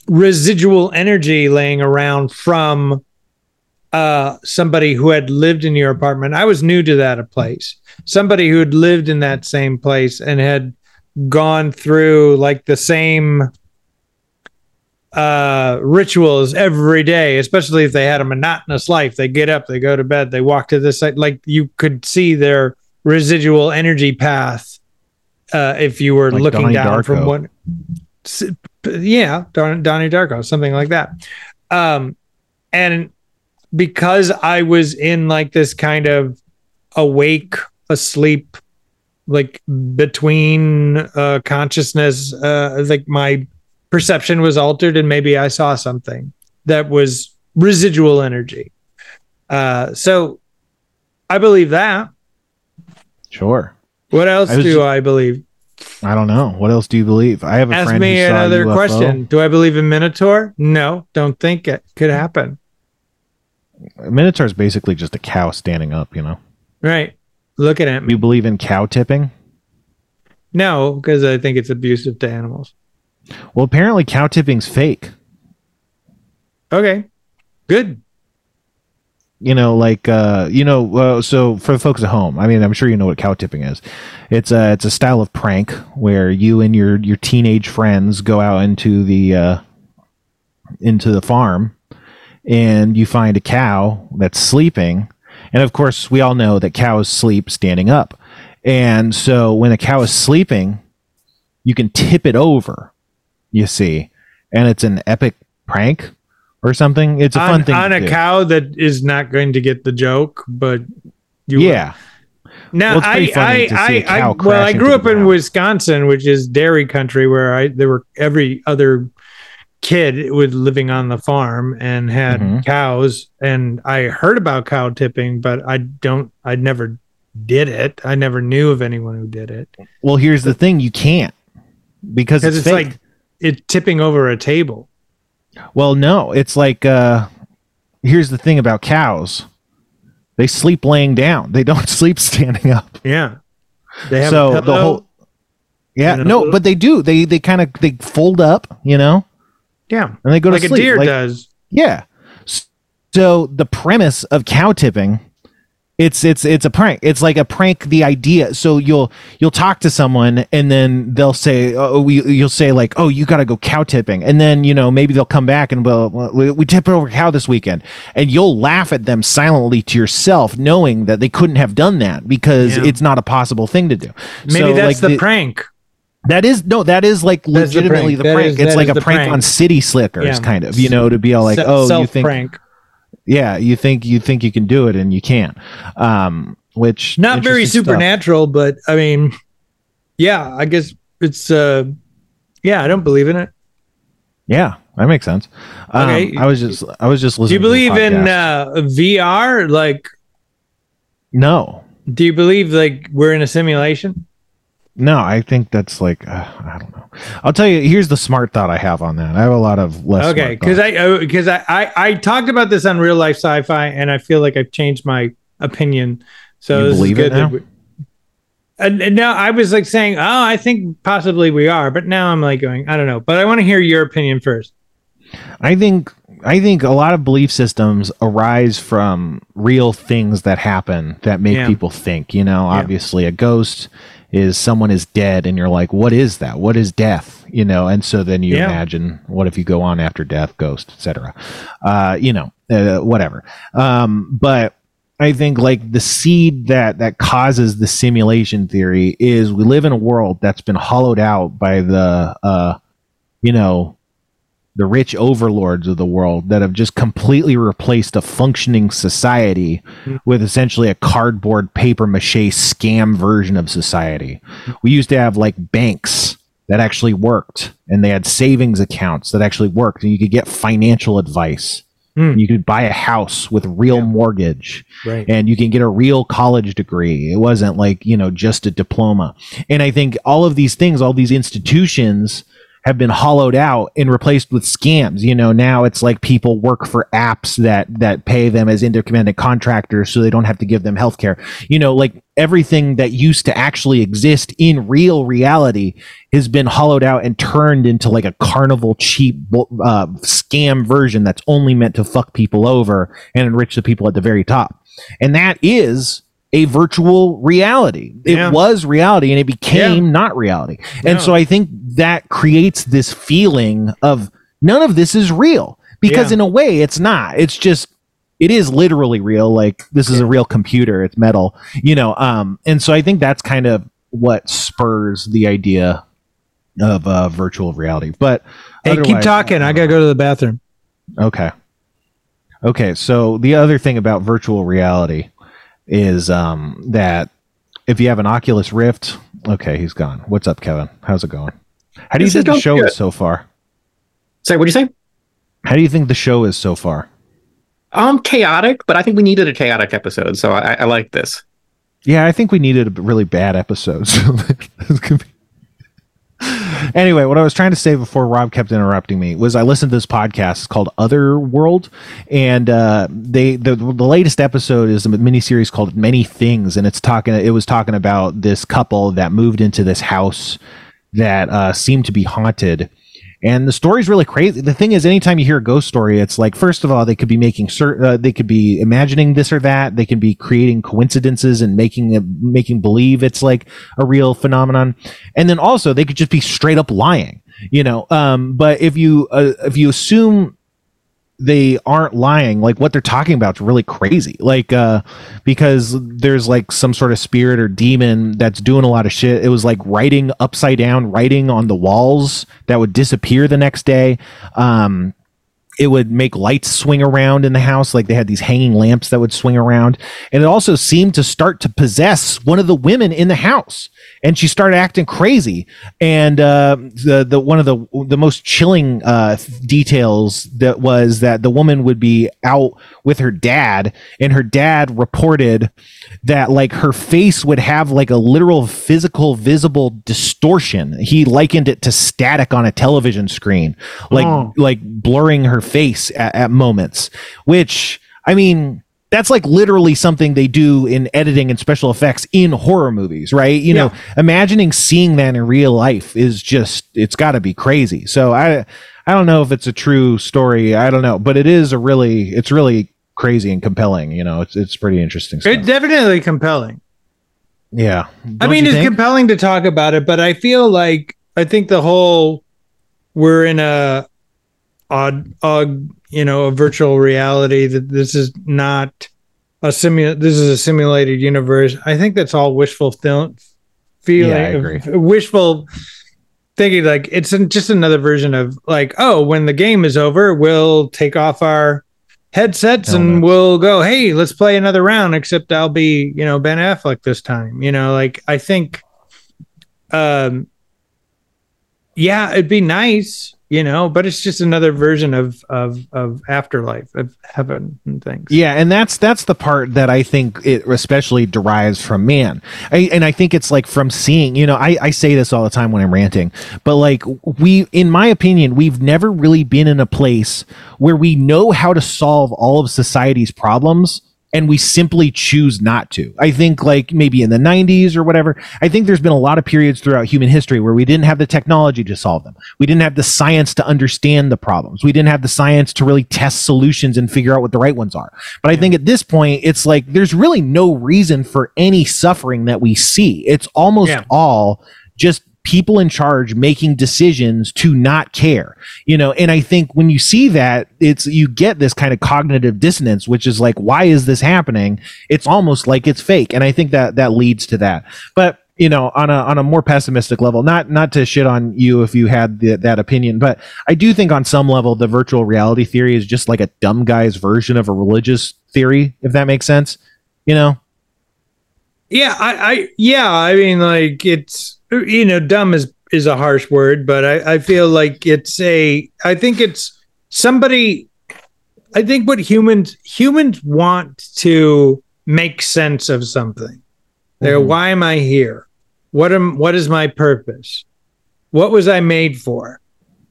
residual energy laying around from uh somebody who had lived in your apartment i was new to that place. Somebody who had lived in that same place and had gone through like the same uh rituals every day especially if they had a monotonous life. They get up they go to bed they walk to this side like you could see their residual energy path uh if you were Like looking Donnie down from one yeah Don, donnie darko something like that um and because I was in like this kind of awake, asleep, like between uh, consciousness, uh, like my perception was altered, and maybe I saw something that was residual energy. Uh, so I believe that. Sure. What else I do ju- I believe? I don't know. What else do you believe? I have a Ask friend me another UFO. question. Do I believe in Minotaur? No, don't think it could happen. Minotaur is basically just a cow standing up. You know. Right. Looking at me. You believe in cow tipping? No, because I think it's abusive to animals. Well, apparently cow tipping's fake. Okay. Good. You know like uh you know uh, so for the folks at home i mean i'm sure you know what cow tipping is. It's a it's a style of prank where you and your your teenage friends go out into the uh into the farm and you find a cow that's sleeping. And of course we all know that cows sleep standing up. And so when a cow is sleeping you can tip it over you see. And it's an epic prank or something it's a fun on, thing on a do. cow that is not going to get the joke, but you yeah Now Well, it's I I to see a I, I well I grew up in. Wisconsin, which is dairy country, where I there were every other kid was living on the farm and had Mhm. cows, and I heard about cow tipping, but I don't I never did it. I never knew of anyone who did it Well, here's the thing: you can't because it's, it's like it tipping over a table. Well, no, it's like uh, here's the thing about cows: they sleep laying down. They don't sleep standing up. Yeah, they have so the whole yeah, no, but they do. They they kind of they fold up, you know, yeah and they go like to sleep like a deer like, does. Yeah. So the premise of cow tipping, it's it's it's a prank. It's like a prank. The idea. So you'll you'll talk to someone and then they'll say, oh, oh we, you'll say like, oh, you got to go cow tipping, and then you know maybe they'll come back and well, we, we tipped over cow this weekend, and you'll laugh at them silently to yourself, knowing that they couldn't have done that because Yeah. it's not a possible thing to do. Maybe So, that's like, the, prank. that is no, that is like That's legitimately the prank. prank. That is- it's like a prank, prank. on city slickers, Yeah. kind of, you know, to be all like, Se- oh, you self think prank. Yeah you think you think you can do it and you can't um which not very interesting stuff. supernatural, but I mean, yeah, I guess it's uh, yeah, I don't believe in it. yeah that makes sense um, Okay. i was just i was just listening. Do you believe in uh, VR? Like, no do you believe like we're in a simulation? No i think that's like uh, i don't know i'll tell you here's the smart thought i have on that i have a lot of less okay, because I because I, I I talked about this on real life sci-fi, and I feel like I've changed my opinion. So You this is believe it good. now? we- and, and now I was like saying, oh, I think possibly we are, but now I'm like going, I don't know. But I want to hear your opinion first. I think I think a lot of belief systems arise from real things that happen that make Yeah. people think. You know, Yeah. obviously, a ghost is someone is dead, and you're like, "What is that? What is death?" You know, and so then you Yeah. imagine, "What if you go on after death? Ghost, etc." Uh, you know, uh, whatever. Um, but I think like the seed that that causes the simulation theory is we live in a world that's been hollowed out by the uh, you know the rich overlords of the world that have just completely replaced a functioning society Mm. with essentially a cardboard paper mache scam version of society. We used to have like banks that actually worked and they had savings accounts that actually worked and you could get financial advice. Mm. You could buy a house with real Yeah. mortgage Right. and you can get a real college degree. It wasn't like, you know, just a diploma. And I think all of these things, all these institutions have been hollowed out and replaced with scams. You know, now it's like people work for apps that that pay them as independent contractors so they don't have to give them healthcare. You know, like everything that used to actually exist in real reality has been hollowed out and turned into like a carnival cheap uh, scam version that's only meant to fuck people over and enrich the people at the very top. And that is a virtual reality. It was reality and it became not reality. Yeah. And so I think that creates this feeling of none of this is real because Yeah. in a way it's not. It's just it is literally real like this is a real computer, it's metal, you know, um and so I think that's kind of what spurs the idea of uh virtual reality. But Hey, keep talking. I gotta go to the bathroom. Okay. Okay, so the other thing about virtual reality is um, that if you have an Oculus Rift, okay, he's gone. What's up, Kevin? How's it going? How do you This think the show good. is so far? Sorry, what do you say? How do you think the show is so far? Um, chaotic, but I think we needed a chaotic episode, so I, I like this. Yeah, I think we needed a really bad episode. So this could be- anyway, what I was trying to say before Rob kept interrupting me was I listened to this podcast it's called Other World, and uh, they the the latest episode is a miniseries called Many Things, and it's talking it was talking about this couple that moved into this house that uh, seemed to be haunted. And the story's really crazy. The thing is, anytime you hear a ghost story, it's like, first of all, they could be making certain, uh, they could be imagining this or that. They can be creating coincidences and making it, making believe it's like a real phenomenon. And then also, they could just be straight up lying, you know. Um, but if you uh, if you assume they aren't lying. Like what they're talking about is really crazy. Like uh because there's like some sort of spirit or demon that's doing a lot of shit. It was like writing upside down writing on the walls that would disappear the next day. Um it would make lights swing around in the house like they had these hanging lamps that would swing around. And it also seemed to start to possess one of the women in the house. And she started acting crazy. And uh, the the one of the the most chilling uh, details that was that the woman would be out with her dad. And her dad reported that like her face would have like a literal physical visible distortion. He likened it to static on a television screen. Like Oh. like blurring her face at, at moments which i mean that's like literally something they do in editing and special effects in horror movies right you know imagining seeing that in real life is just it's got to be crazy so i i don't know if it's a true story i don't know but it is a really it's really crazy and compelling you know it's it's pretty interesting stuff. It's definitely compelling. yeah I Don't mean, it's think? compelling to talk about it, but I feel like I think the whole we're in a odd, odd, you know, a virtual reality that this is not a simu. This is a simulated universe. I think that's all wishful feel- feeling, Yeah, I agree. wishful thinking. Like it's just another version of like, oh, when the game is over, we'll take off our headsets and we'll go hey let's play another round except i'll be you know ben affleck this time you know like i think um yeah it'd be nice you know but it's just another version of of of afterlife of heaven and things Yeah, and that's that's the part that I think it especially derives from man. I, and I think it's like from seeing, you know, I, I say this all the time when I'm ranting, but like we, in my opinion, we've never really been in a place where we know how to solve all of society's problems and we simply choose not to. I think like maybe in the 90s or whatever, I think there's been a lot of periods throughout human history where we didn't have the technology to solve them. We didn't have the science to understand the problems. We didn't have the science to really test solutions and figure out what the right ones are. But I think at this point, it's like there's really no reason for any suffering that we see. It's almost Yeah. all just people in charge making decisions to not care you know? And i think when you see that it's you get this kind of cognitive dissonance which is like why is this happening? It's almost like it's fake. And i think that that leads to that. But you know on a on a more pessimistic level not not to shit on you if you had the, that opinion but i do think on some level the virtual reality theory is just like a dumb guy's version of a religious theory if that makes sense you know? Yeah i i yeah i mean like it's you know dumb is is a harsh word but i i feel like it's a i think it's somebody i think what humans humans want to make sense of something. They're Mhm. why am i here? What am what is my purpose? What was i made for?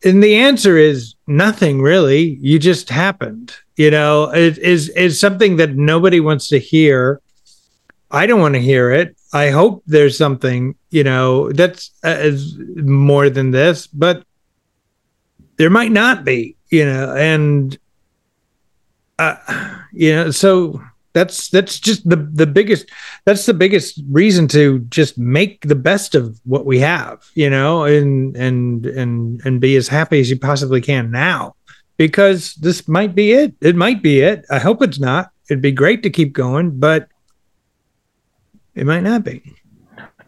And the answer is nothing really. You just happened. You know it is is something that nobody wants to hear I don't want to hear it. I hope there's something, you know, that's uh, more than this, but there might not be, you know, and uh, you know, so that's that's just the the biggest that's the biggest reason to just make the best of what we have, you know, and and and and be as happy as you possibly can now because this might be it. It might be it. I hope it's not. It'd be great to keep going, but it might not be.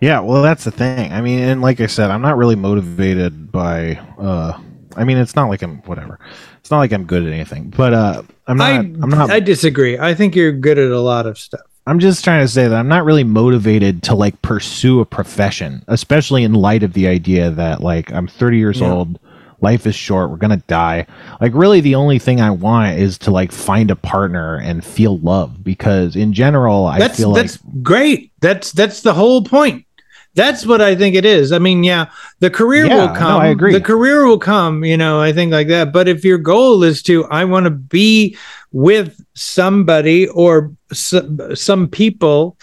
Yeah, well, that's the thing. I mean, and like I said, I'm not really motivated by. uh I mean, it's not like I'm whatever. It's not like I'm good at anything, but uh, I'm not. I, I'm not. I disagree. I think you're good at a lot of stuff. I'm just trying to say that I'm not really motivated to like pursue a profession, especially in light of the idea that like I'm 30 years Yeah. old, life is short, we're gonna die. Like really, the only thing I want is to like find a partner and feel love because in general, I that's feel like that's great. That's that's the whole point. That's what I think it is. I mean, yeah, the career Yeah, will no, come. I agree. The career will come, you know, I think like that. But if your goal is to, I want to be with somebody or some, some people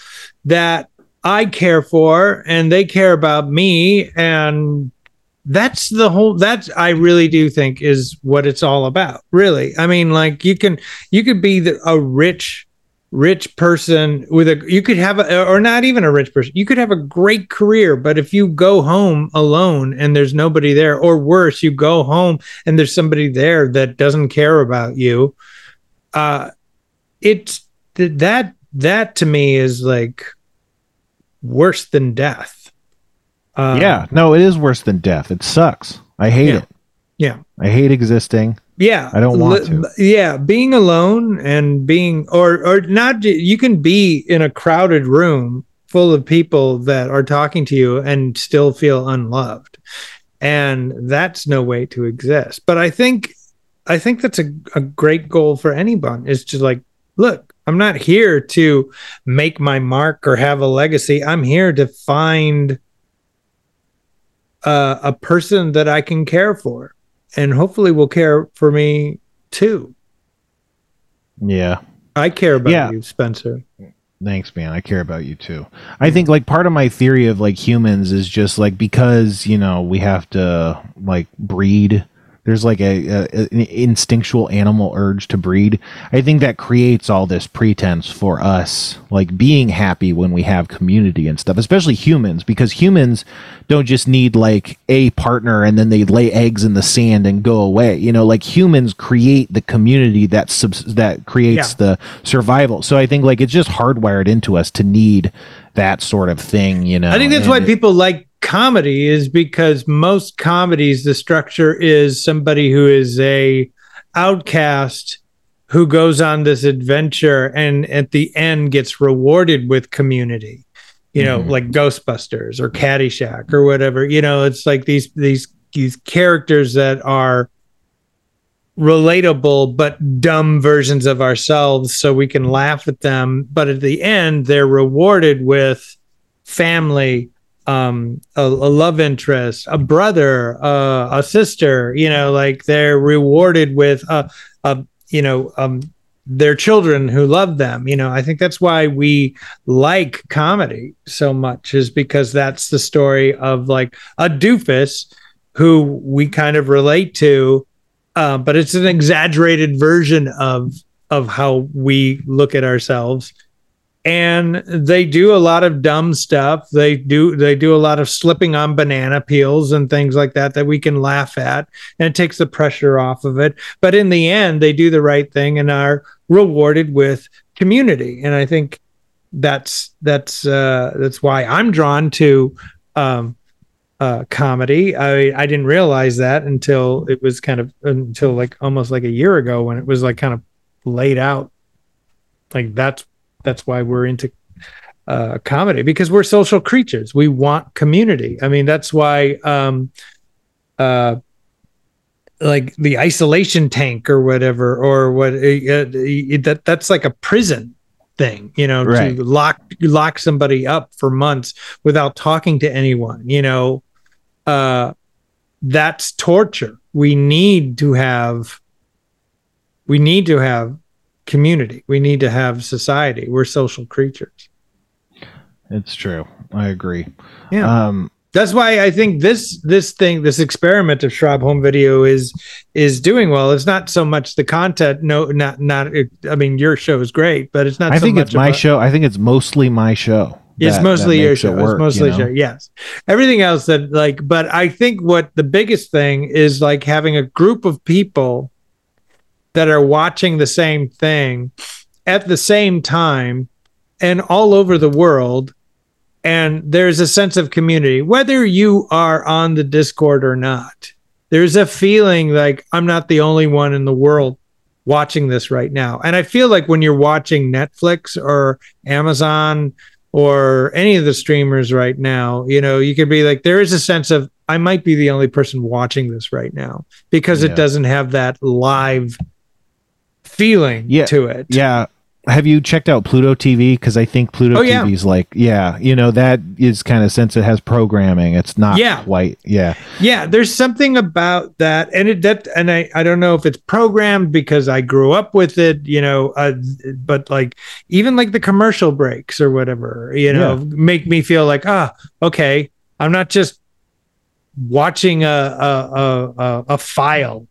that I care for and they care about me and that's the whole that's i really do think is what it's all about really. I mean like you can you could be the, a rich rich person with a you could have a or not even a rich person you could have a great career but if you go home alone and there's nobody there or worse you go home and there's somebody there that doesn't care about you uh it's th- that that to me is like worse than death um, yeah, no, it is worse than death. It sucks. I hate Yeah. it. Yeah. I hate existing. yeah I don't want to. yeah being alone and being or or not you can be in a crowded room full of people that are talking to you and still feel unloved and that's no way to exist but i think i think that's a, a great goal for anyone is to like look i'm not here to make my mark or have a legacy i'm here to find uh, a person that i can care for and hopefully will care for me too. Yeah. I care about Yeah. you, Spencer. Thanks, man. I care about you too. I think like part of my theory of like humans is just like because you know we have to like breed. There's like a, a an instinctual animal urge to breed. I think that creates all this pretense for us like being happy when we have community and stuff, especially humans, because humans don't just need like a partner and then they lay eggs in the sand and go away. You know, like humans create the community that subs- that creates Yeah. the survival. So I think like it's just hardwired into us to need that sort of thing. You know, I think that's and why it- people like comedy is because most comedies the structure is somebody who is a outcast who goes on this adventure and at the end gets rewarded with community. You know, Mhm. like Ghostbusters or Caddyshack or whatever. You know, it's like these these these characters that are relatable but dumb versions of ourselves so we can laugh at them but at the end they're rewarded with family um a, a love interest a brother uh, a sister you know like they're rewarded with a, a you know um their children who love them you know. I think that's why we like comedy so much is because that's the story of like a doofus who we kind of relate to uh, but it's an exaggerated version of of how we look at ourselves and they do a lot of dumb stuff. They do they do a lot of slipping on banana peels and things like that that we can laugh at and it takes the pressure off of it. But in the end they do the right thing and are rewarded with community. And i think that's that's uh that's why i'm drawn to um uh comedy. I i didn't realize that until it was kind of until like almost like a year ago when it was like kind of laid out. Like that's that's why we're into uh comedy because we're social creatures. We want community. I mean that's why um uh like the isolation tank or whatever or what uh, uh, that that's like a prison thing you know Right. to lock lock somebody up for months without talking to anyone you know? Uh that's torture. We need to have we need to have community we need to have society we're social creatures it's true. I agree. yeah Um, that's why I think this this thing, this experiment of Schrab home video is is doing well. It's not so much the content. No, not not. I mean, your show is great, but it's not. I so think it's my about- show. I think it's mostly my show. It's that- mostly that your makes it show. work, it's mostly you know? show. Yes. Everything else that like, but I think what the biggest thing is like having a group of people that are watching the same thing at the same time and all over the world. And there's a sense of community, whether you are on the Discord or not. there's a feeling like I'm not the only one in the world watching this right now. And I feel like when you're watching Netflix or Amazon or any of the streamers right now, you know, you could be like, there is a sense of I might be the only person watching this right now because Yeah. it doesn't have that live feeling Yeah. to it. Yeah. Have you checked out Pluto TV? Because I think Pluto Oh, yeah. TV is like, yeah, you know, that is kind of since it has programming, it's not Yeah. quite, yeah. Yeah, there's something about that, and it that, and I I don't know if it's programmed because I grew up with it, you know, uh, but like even like the commercial breaks or whatever, you know, make me feel like ah, okay, I'm not just watching a a a, a, a file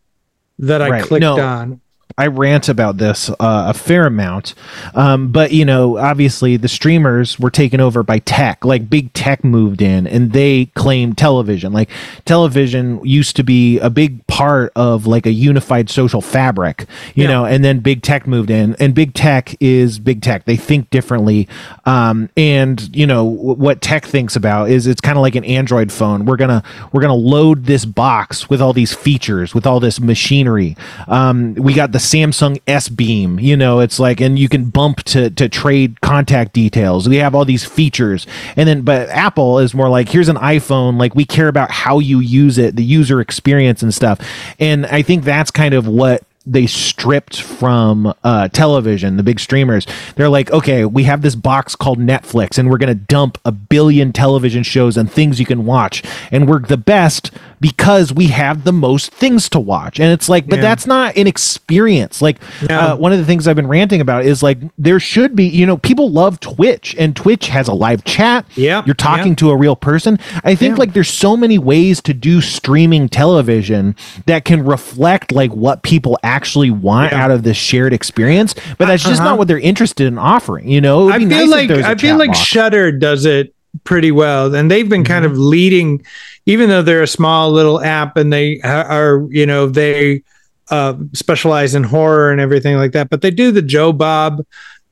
that I Right. clicked No. on. I rant about this uh, a fair amount, um, but you know, obviously the streamers were taken over by tech. Like big tech moved in, and they claimed television. Like television used to be a big part of like a unified social fabric, you Yeah. know. And then big tech moved in, and big tech is big tech. They think differently, um, and you know w- what tech thinks about is it's kind of like an Android phone. We're gonna we're gonna load this box with all these features, with all this machinery. Um, we got the Samsung S Beam, you know, it's like, and you can bump to to trade contact details. We have all these features, and then but Apple is more like here's an iPhone. Like we care about how you use it, the user experience and stuff. And I think that's kind of what they stripped from uh, television, the big streamers. They're like, okay, we have this box called Netflix, and we're going to dump a billion television shows and things you can watch. And we're the best because we have the most things to watch. And it's like, but Yeah. that's not an experience. Like, Yeah. uh, one of the things I've been ranting about is like, there should be, you know, people love Twitch, and Twitch has a live chat. Yeah, You're talking yeah. to a real person. I think like there's so many ways to do streaming television that can reflect like what people actually want Yeah. out of this shared experience, but that's just Uh-huh. not what they're interested in offering. You know, I feel nice like there was a I feel like. Shudder does it pretty well, and they've been kind Mm-hmm. of leading, even though they're a small little app and they are, you know, they uh, specialize in horror and everything like that. But they do the Joe Bob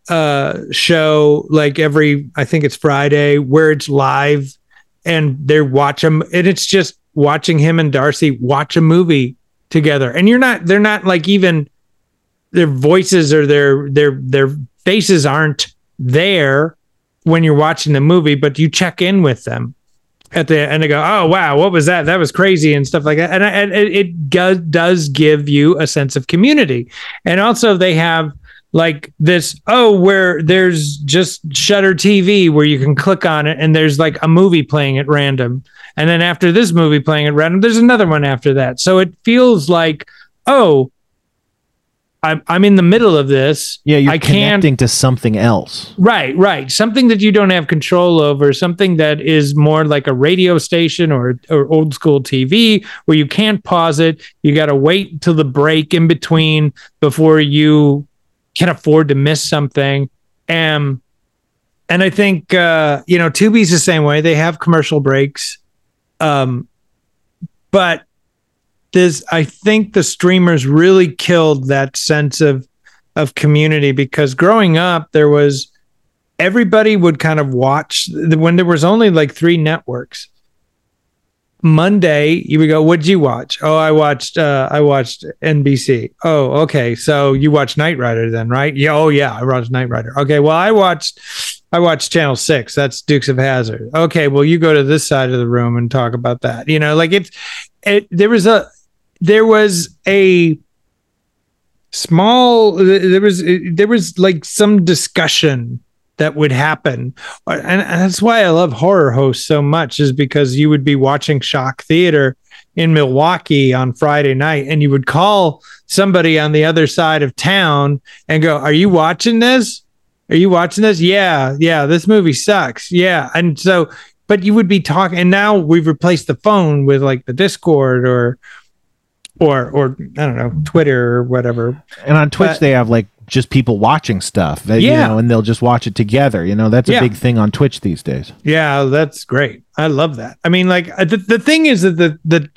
uh, show like every, I think it's Friday, where it's live, and they watch them, and it's just watching him and Darcy watch a movie together, and you're not, they're not like even their voices or their their their faces aren't there when you're watching the movie, but you check in with them at the end and go, "Oh wow, what was that? That was crazy," and stuff like that. And, and it, does give you a sense of community, and also they have like this oh where there's just shudder tv where you can click on it and there's like a movie playing at random and then after this movie playing at random there's another one after that so it feels like oh i'm, I'm in the middle of this yeah, you're i can't connecting to something else. Right, right. Something that you don't have control over, something that is more like a radio station or, or old school TV where you can't pause it. You got to wait till the break in between before you can afford to miss something. Um, and I think, uh, you know, Tubi's the same way. They have commercial breaks. Um, but this, I think the streamers really killed that sense of, of community because growing up there was everybody would kind of watch when there was only like three networks monday you would go what'd you watch? Oh i watched uh i watched nbc oh okay so you watched knight rider then right? Yeah oh yeah i watched knight rider. Okay well i watched i watched channel six. That's dukes of hazzard okay well you go to this side of the room and talk about that. You know like it's it there was a there was a small there was there was like some discussion that would happen. And, and that's why i love horror hosts so much is because you would be watching shock theater in milwaukee on friday night and you would call somebody on the other side of town and go are you watching this are you watching this yeah yeah this movie sucks yeah and so but you would be talking and now we've replaced the phone with like the discord or or or I don't know Twitter or whatever. And on Twitch, But- they have like just people watching stuff, you Yeah. know, and they'll just watch it together. You know, that's a Yeah. big thing on Twitch these days. Yeah, that's great. I love that. I mean, like uh, the the thing is that the the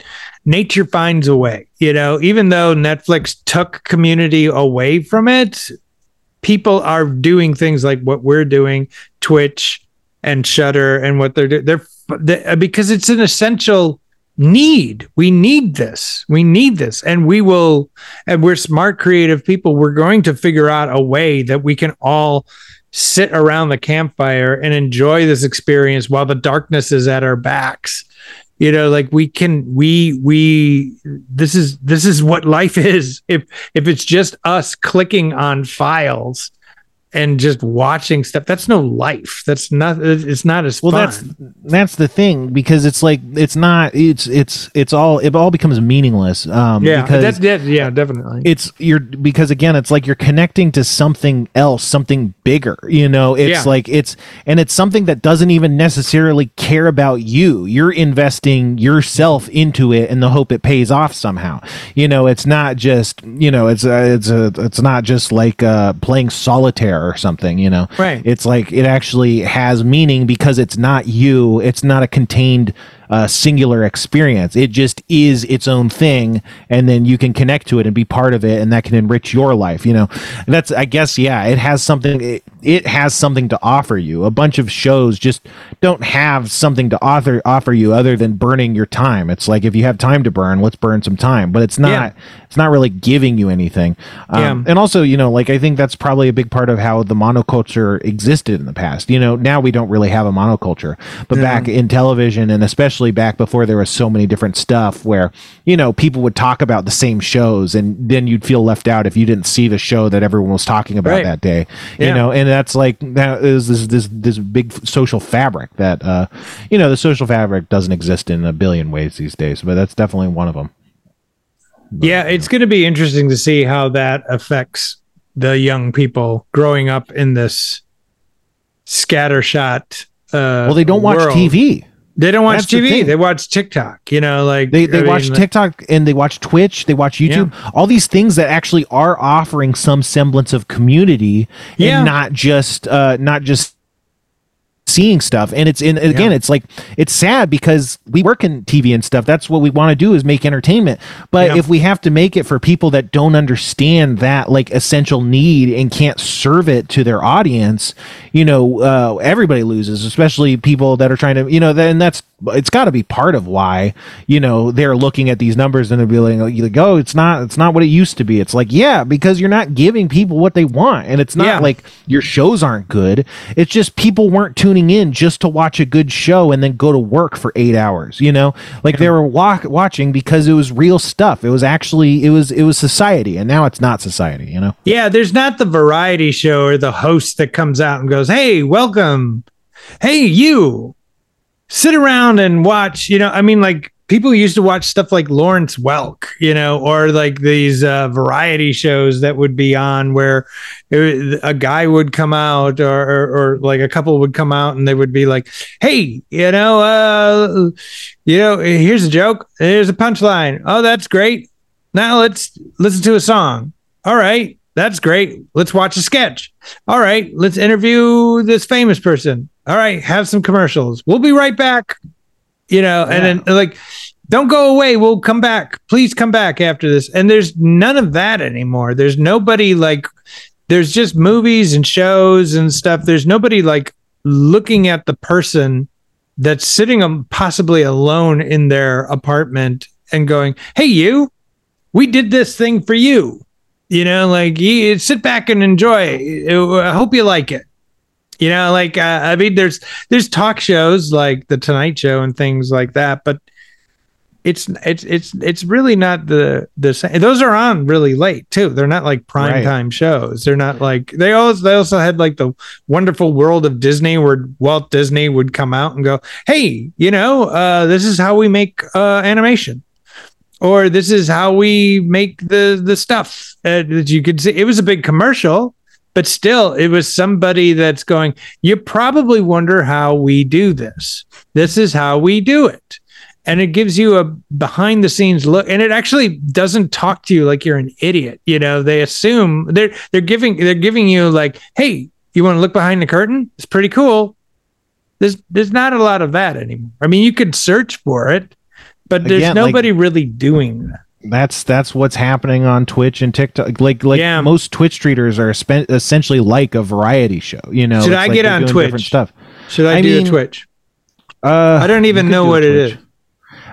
nature finds a way. You know, even though Netflix took community away from it, people are doing things like what we're doing, Twitch and Shudder, and what they're doing. They're, they uh, because it's an essential need. We need this. We need this. And we will, and we're smart, creative people. We're going to figure out a way that we can all sit around the campfire and enjoy this experience while the darkness is at our backs. You know, like we can, we, we, this is, this is what life is. If, if it's just us clicking on files, and just watching stuff that's no life. That's not it's not as well fun. that's that's the thing because it's like it's not it's it's it's all it all becomes meaningless um yeah because that's yeah, yeah definitely. it's you're because again it's like you're connecting to something else something bigger you know? It's Yeah. like it's and it's something that doesn't even necessarily care about you. You're investing yourself into it in the hope it pays off somehow. You know it's not just you know it's a, it's a it's not just like uh playing solitaire or something you know Right. it's like it actually has meaning because it's not you it's not a contained uh, singular experience. It just is its own thing and then you can connect to it and be part of it and that can enrich your life you know? And that's i guess yeah it has something it, it has something to offer you. A bunch of shows just don't have something to offer offer you other than burning your time. It's like if you have time to burn let's burn some time. But it's not Yeah. it's not really giving you anything. Um, Yeah. and also you know like i think that's probably a big part of how the monoculture existed in the past. You know now we don't really have a monoculture but back in television and especially back before there was so many different stuff where you know people would talk about the same shows and then you'd feel left out if you didn't see the show that everyone was talking about Right. that day you know and that's like that is this this this big social fabric that uh you know the social fabric doesn't exist in a billion ways these days but that's definitely one of them yeah it's going to be interesting to see how that affects the young people growing up in this scattershot uh well they don't watch world. tv they don't watch That's tv thing. they watch tiktok you know like They they I watch mean, TikTok and they watch Twitch, they watch YouTube, all these things that actually are offering some semblance of community Yeah. and not just uh not just seeing stuff and it's in again Yeah. it's like it's sad because we work in tv and stuff that's what we want to do is make entertainment but Yeah. if we have to make it for people that don't understand that like essential need and can't serve it to their audience you know uh, everybody loses especially people that are trying to you know then that's it's got to be part of why you know they're looking at these numbers and they're be like, oh it's not it's not what it used to be. It's like yeah because you're not giving people what they want. And it's not Yeah. like your shows aren't good. It's just people weren't tuning in just to watch a good show and then go to work for eight hours you know? Like they were wa- watching because it was real stuff. It was actually it was it was society. And now it's not society you know? Yeah, there's not the variety show or the host that comes out and goes, "Hey, welcome. Hey, you. Sit around and watch." You know, I mean like people used to watch stuff like Lawrence Welk, you know, or like these uh, variety shows that would be on where it- a guy would come out or, or or like a couple would come out and they would be like, "Hey, you know, uh you know, here's a joke, here's a punchline. Oh, that's great. Now let's listen to a song. All right, that's great. Let's watch a sketch. All right, let's interview this famous person. All right, have some commercials. We'll be right back. You know, and then like, don't go away. We'll come back. Please come back after this. And there's none of that anymore. There's nobody like, there's just movies and shows and stuff. There's nobody like looking at the person that's sitting um, possibly alone in their apartment and going, "Hey, you, we did this thing for you." You know, like you sit back and enjoy. I hope you like it. You know, like uh, I mean, there's there's talk shows like the Tonight Show and things like that, but it's it's it's it's really not the the same. Those are on really late too. They're not like prime Right. time shows. They're not like they always they also had like the Wonderful World of Disney where Walt Disney would come out and go, "Hey, you know, uh, this is how we make uh, animation." Or this is how we make the the stuff uh, that you could see. It was a big commercial, but still, it was somebody that's going. You probably wonder how we do this. This is how we do it and it gives you a behind the scenes look and it actually doesn't talk to you like you're an idiot you know they assume they're they're giving they're giving you like hey you want to look behind the curtain it's pretty cool there's there's not a lot of that anymore i mean you could search for it but there's Again, like- nobody really doing that that's that's what's happening on Twitch and TikTok. Like like Yeah. most Twitch treaters are spe- essentially like a variety show. You know, Should I like get on Twitch? different stuff. should i, I do mean, a twitch Uh, i don't even know do what it Twitch. is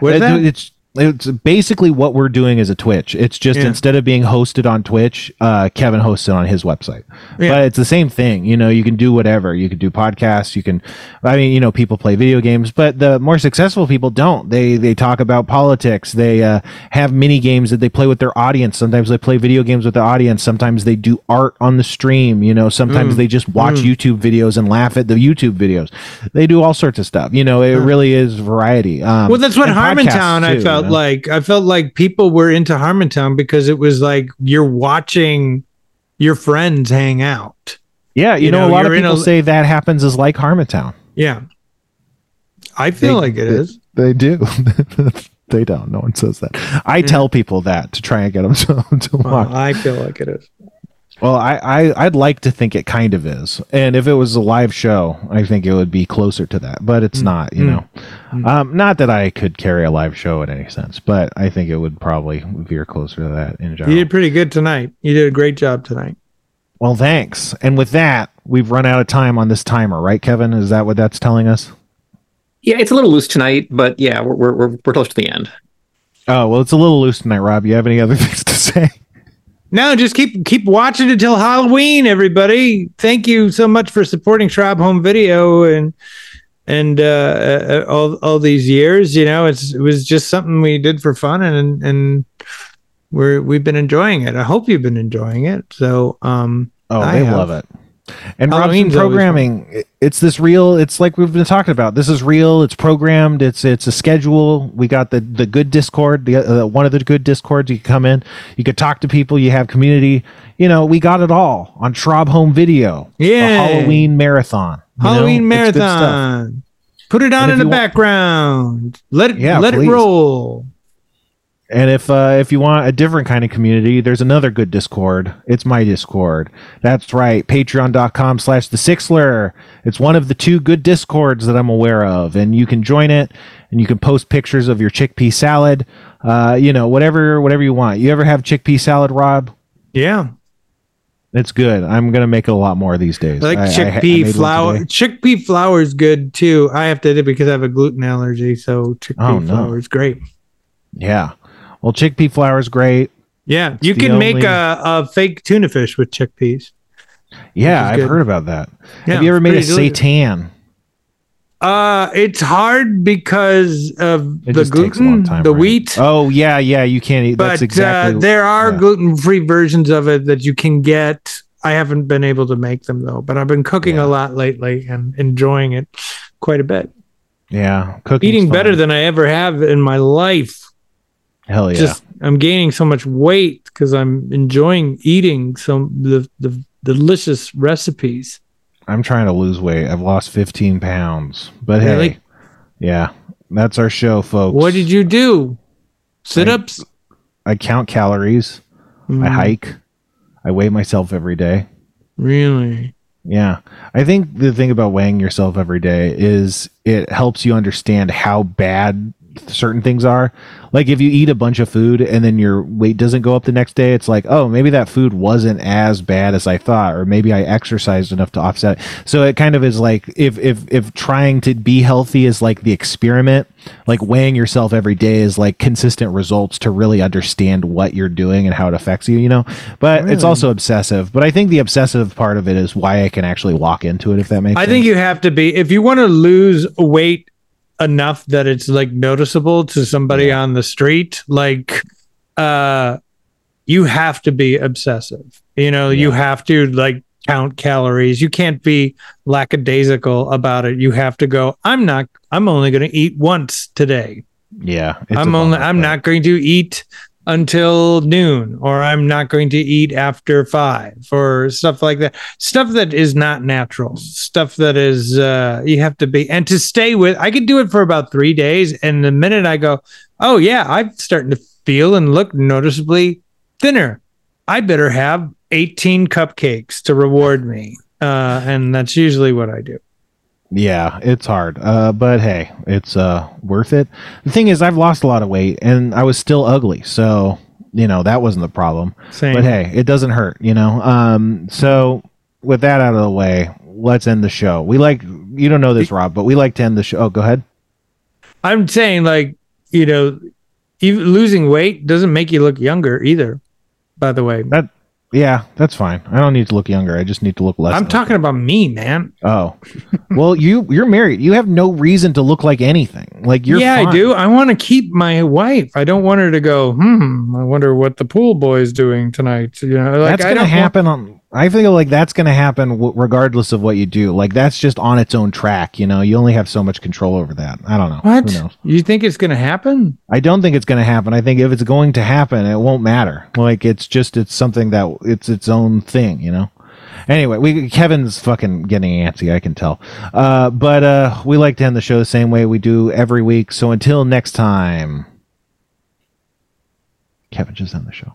What's It- that? It's it's basically what we're doing as a Twitch. It's just Yeah. instead of being hosted on Twitch, uh, Kevin hosts it on his website. Yeah. But it's the same thing. You know, you can do whatever. You can do podcasts. You can, I mean, you know, people play video games, but the more successful people don't. They they talk about politics. They uh, have mini games that they play with their audience. Sometimes they play video games with the audience. Sometimes they do art on the stream. You know, sometimes Mm. they just watch YouTube videos and laugh at the YouTube videos. They do all sorts of stuff. You know, it really is variety. Um, Well, that's what Harmontown I too, felt know? like. I felt like people were into Harmontown because it was like you're watching your friends hang out. Yeah, you, you know, know, a lot of people a- say that happens is like Harmontown. Yeah. I feel They- like it they- is. They do. they don't. No one says that. I mm. tell people that to try and get them to, to watch. I feel like it is. Well, I, I I'd like to think it kind of is, and if it was a live show, I think it would be closer to that. But it's not, you Mm. know. Um, not that I could carry a live show in any sense, but I think it would probably veer closer to that in general. You did pretty good tonight. You did a great job tonight. Well, thanks. And with that, we've run out of time on this timer, right, Kevin? Is that what that's telling us? Yeah, it's a little loose tonight, but yeah, we're we're we're, we're close to the end. Oh well, it's a little loose tonight, Rob. You have any other things to say? No, just keep keep watching until Halloween, everybody. Thank you so much for supporting Schrab Home Video and and uh, uh, all all these years. You know, it's it was just something we did for fun, and and we're we've been enjoying it. I hope you've been enjoying it. So, um, Oh, I they have. love it. And Rob's been Halloween's always programming. it- It's this real. It's like we've been talking about. This is real. It's programmed. It's it's a schedule. We got the the good Discord. The uh, one of the good Discords. You can come in. You could talk to people. You have community. You know, we got it all on Schrab Home Video. a Yeah. Halloween marathon. know? Halloween stuff. marathon. Put it on And in the want- background. Let it Yeah, let please. it roll. And if uh, if you want a different kind of community, there's another good Discord. It's my Discord. That's right. Patreon.com slash the Sixler. It's one of the two good Discords that I'm aware of. And you can join it and you can post pictures of your chickpea salad. Uh, you know, whatever whatever you want. You ever have chickpea salad, Rob? Yeah, It's good. I'm gonna make it a lot more these days. I like I- I- I chickpea flour. Chickpea flour is good too. I have to do it because I have a gluten allergy, so chickpea Oh, no. flour is great. Yeah. Well, chickpea flour is great. Yeah, you can make only- a, a fake tuna fish with chickpeas. Yeah, I've good. heard about that. Yeah, have you ever made a seitan? Uh, it's hard because of It the just takes a long gluten, time. the right? wheat. Oh yeah, yeah. You can't eat. but That's exactly. uh, there are yeah. gluten-free versions of it that you can get. I haven't been able to make them though, but I've been cooking Yeah. a lot lately and enjoying it quite a bit. yeah, cooking. Eating better than I ever have in my life. Hell yeah. Just I'm gaining so much weight because I'm enjoying eating some the the delicious recipes. I'm trying to lose weight. I've lost 15 pounds, but Really? hey, yeah, that's our show, folks. What did you do? Sit ups? I count calories. I mm-hmm. hike. I weigh myself every day. Really? Yeah. I think the thing about weighing yourself every day is it helps you understand how bad certain things are. Like if you eat a bunch of food and then your weight doesn't go up the next day, it's like, oh, maybe that food wasn't as bad as I thought, or maybe I exercised enough to offset. it. So it kind of is like if if if trying to be healthy is like the experiment, like weighing yourself every day is like consistent results to really understand what you're doing and how it affects you, you know. But it's also obsessive. But I think the obsessive part of it is why I can actually walk into it if that makes sense. I sense. think you have to be if you want to lose weight enough that it's like noticeable to somebody on the street, like uh you have to be obsessive. You know, you have to like count calories. You can't be lackadaisical about it. You have to go, I'm not I'm only going to eat once today. yeah. I'm only I'm not going to eat until noon or I'm not going to eat after 5 or stuff like that. Stuff that is not natural. Stuff that is uh you have to be and to stay with I could do it for about 3 days and the minute I go, "Oh yeah, I'm starting to feel and look noticeably thinner. I better have 18 cupcakes to reward me." Uh and that's usually what I do. Yeah, it's hard. Uh, but hey, it's uh worth it. The thing is, I've lost a lot of weight and I was still ugly, so you know that wasn't the problem. Same. But hey, it doesn't hurt, you know. Um, so with that out of the way, let's end the show. We like you don't know this, Rob, but we like to end the show. Oh, go ahead. I'm saying like you know, losing weight doesn't make you look younger either. By the way, Yeah, that's fine. I don't need to look younger. I just need to look less. I'm talking about me, man. Oh, well, you you're married. You have no reason to look like anything. Like you're. yeah, I do. I want to keep my wife. I don't want her to go. Hmm. I wonder what the pool boy is doing tonight. You know, like that's gonna don't want- happen on. I feel like that's gonna happen w- regardless of what you do. Like that's just on its own track. You know, you only have so much control over that. I don't know. What? Who knows? You think it's going to happen? I don't think it's going to happen. I think if it's going to happen, it won't matter. Like it's just it's something that it's its own thing, you know. Anyway, we Kevin's fucking getting antsy, I can tell. Uh, but uh, we like to end the show the same way we do every week. So until next time, Kevin, just end the show.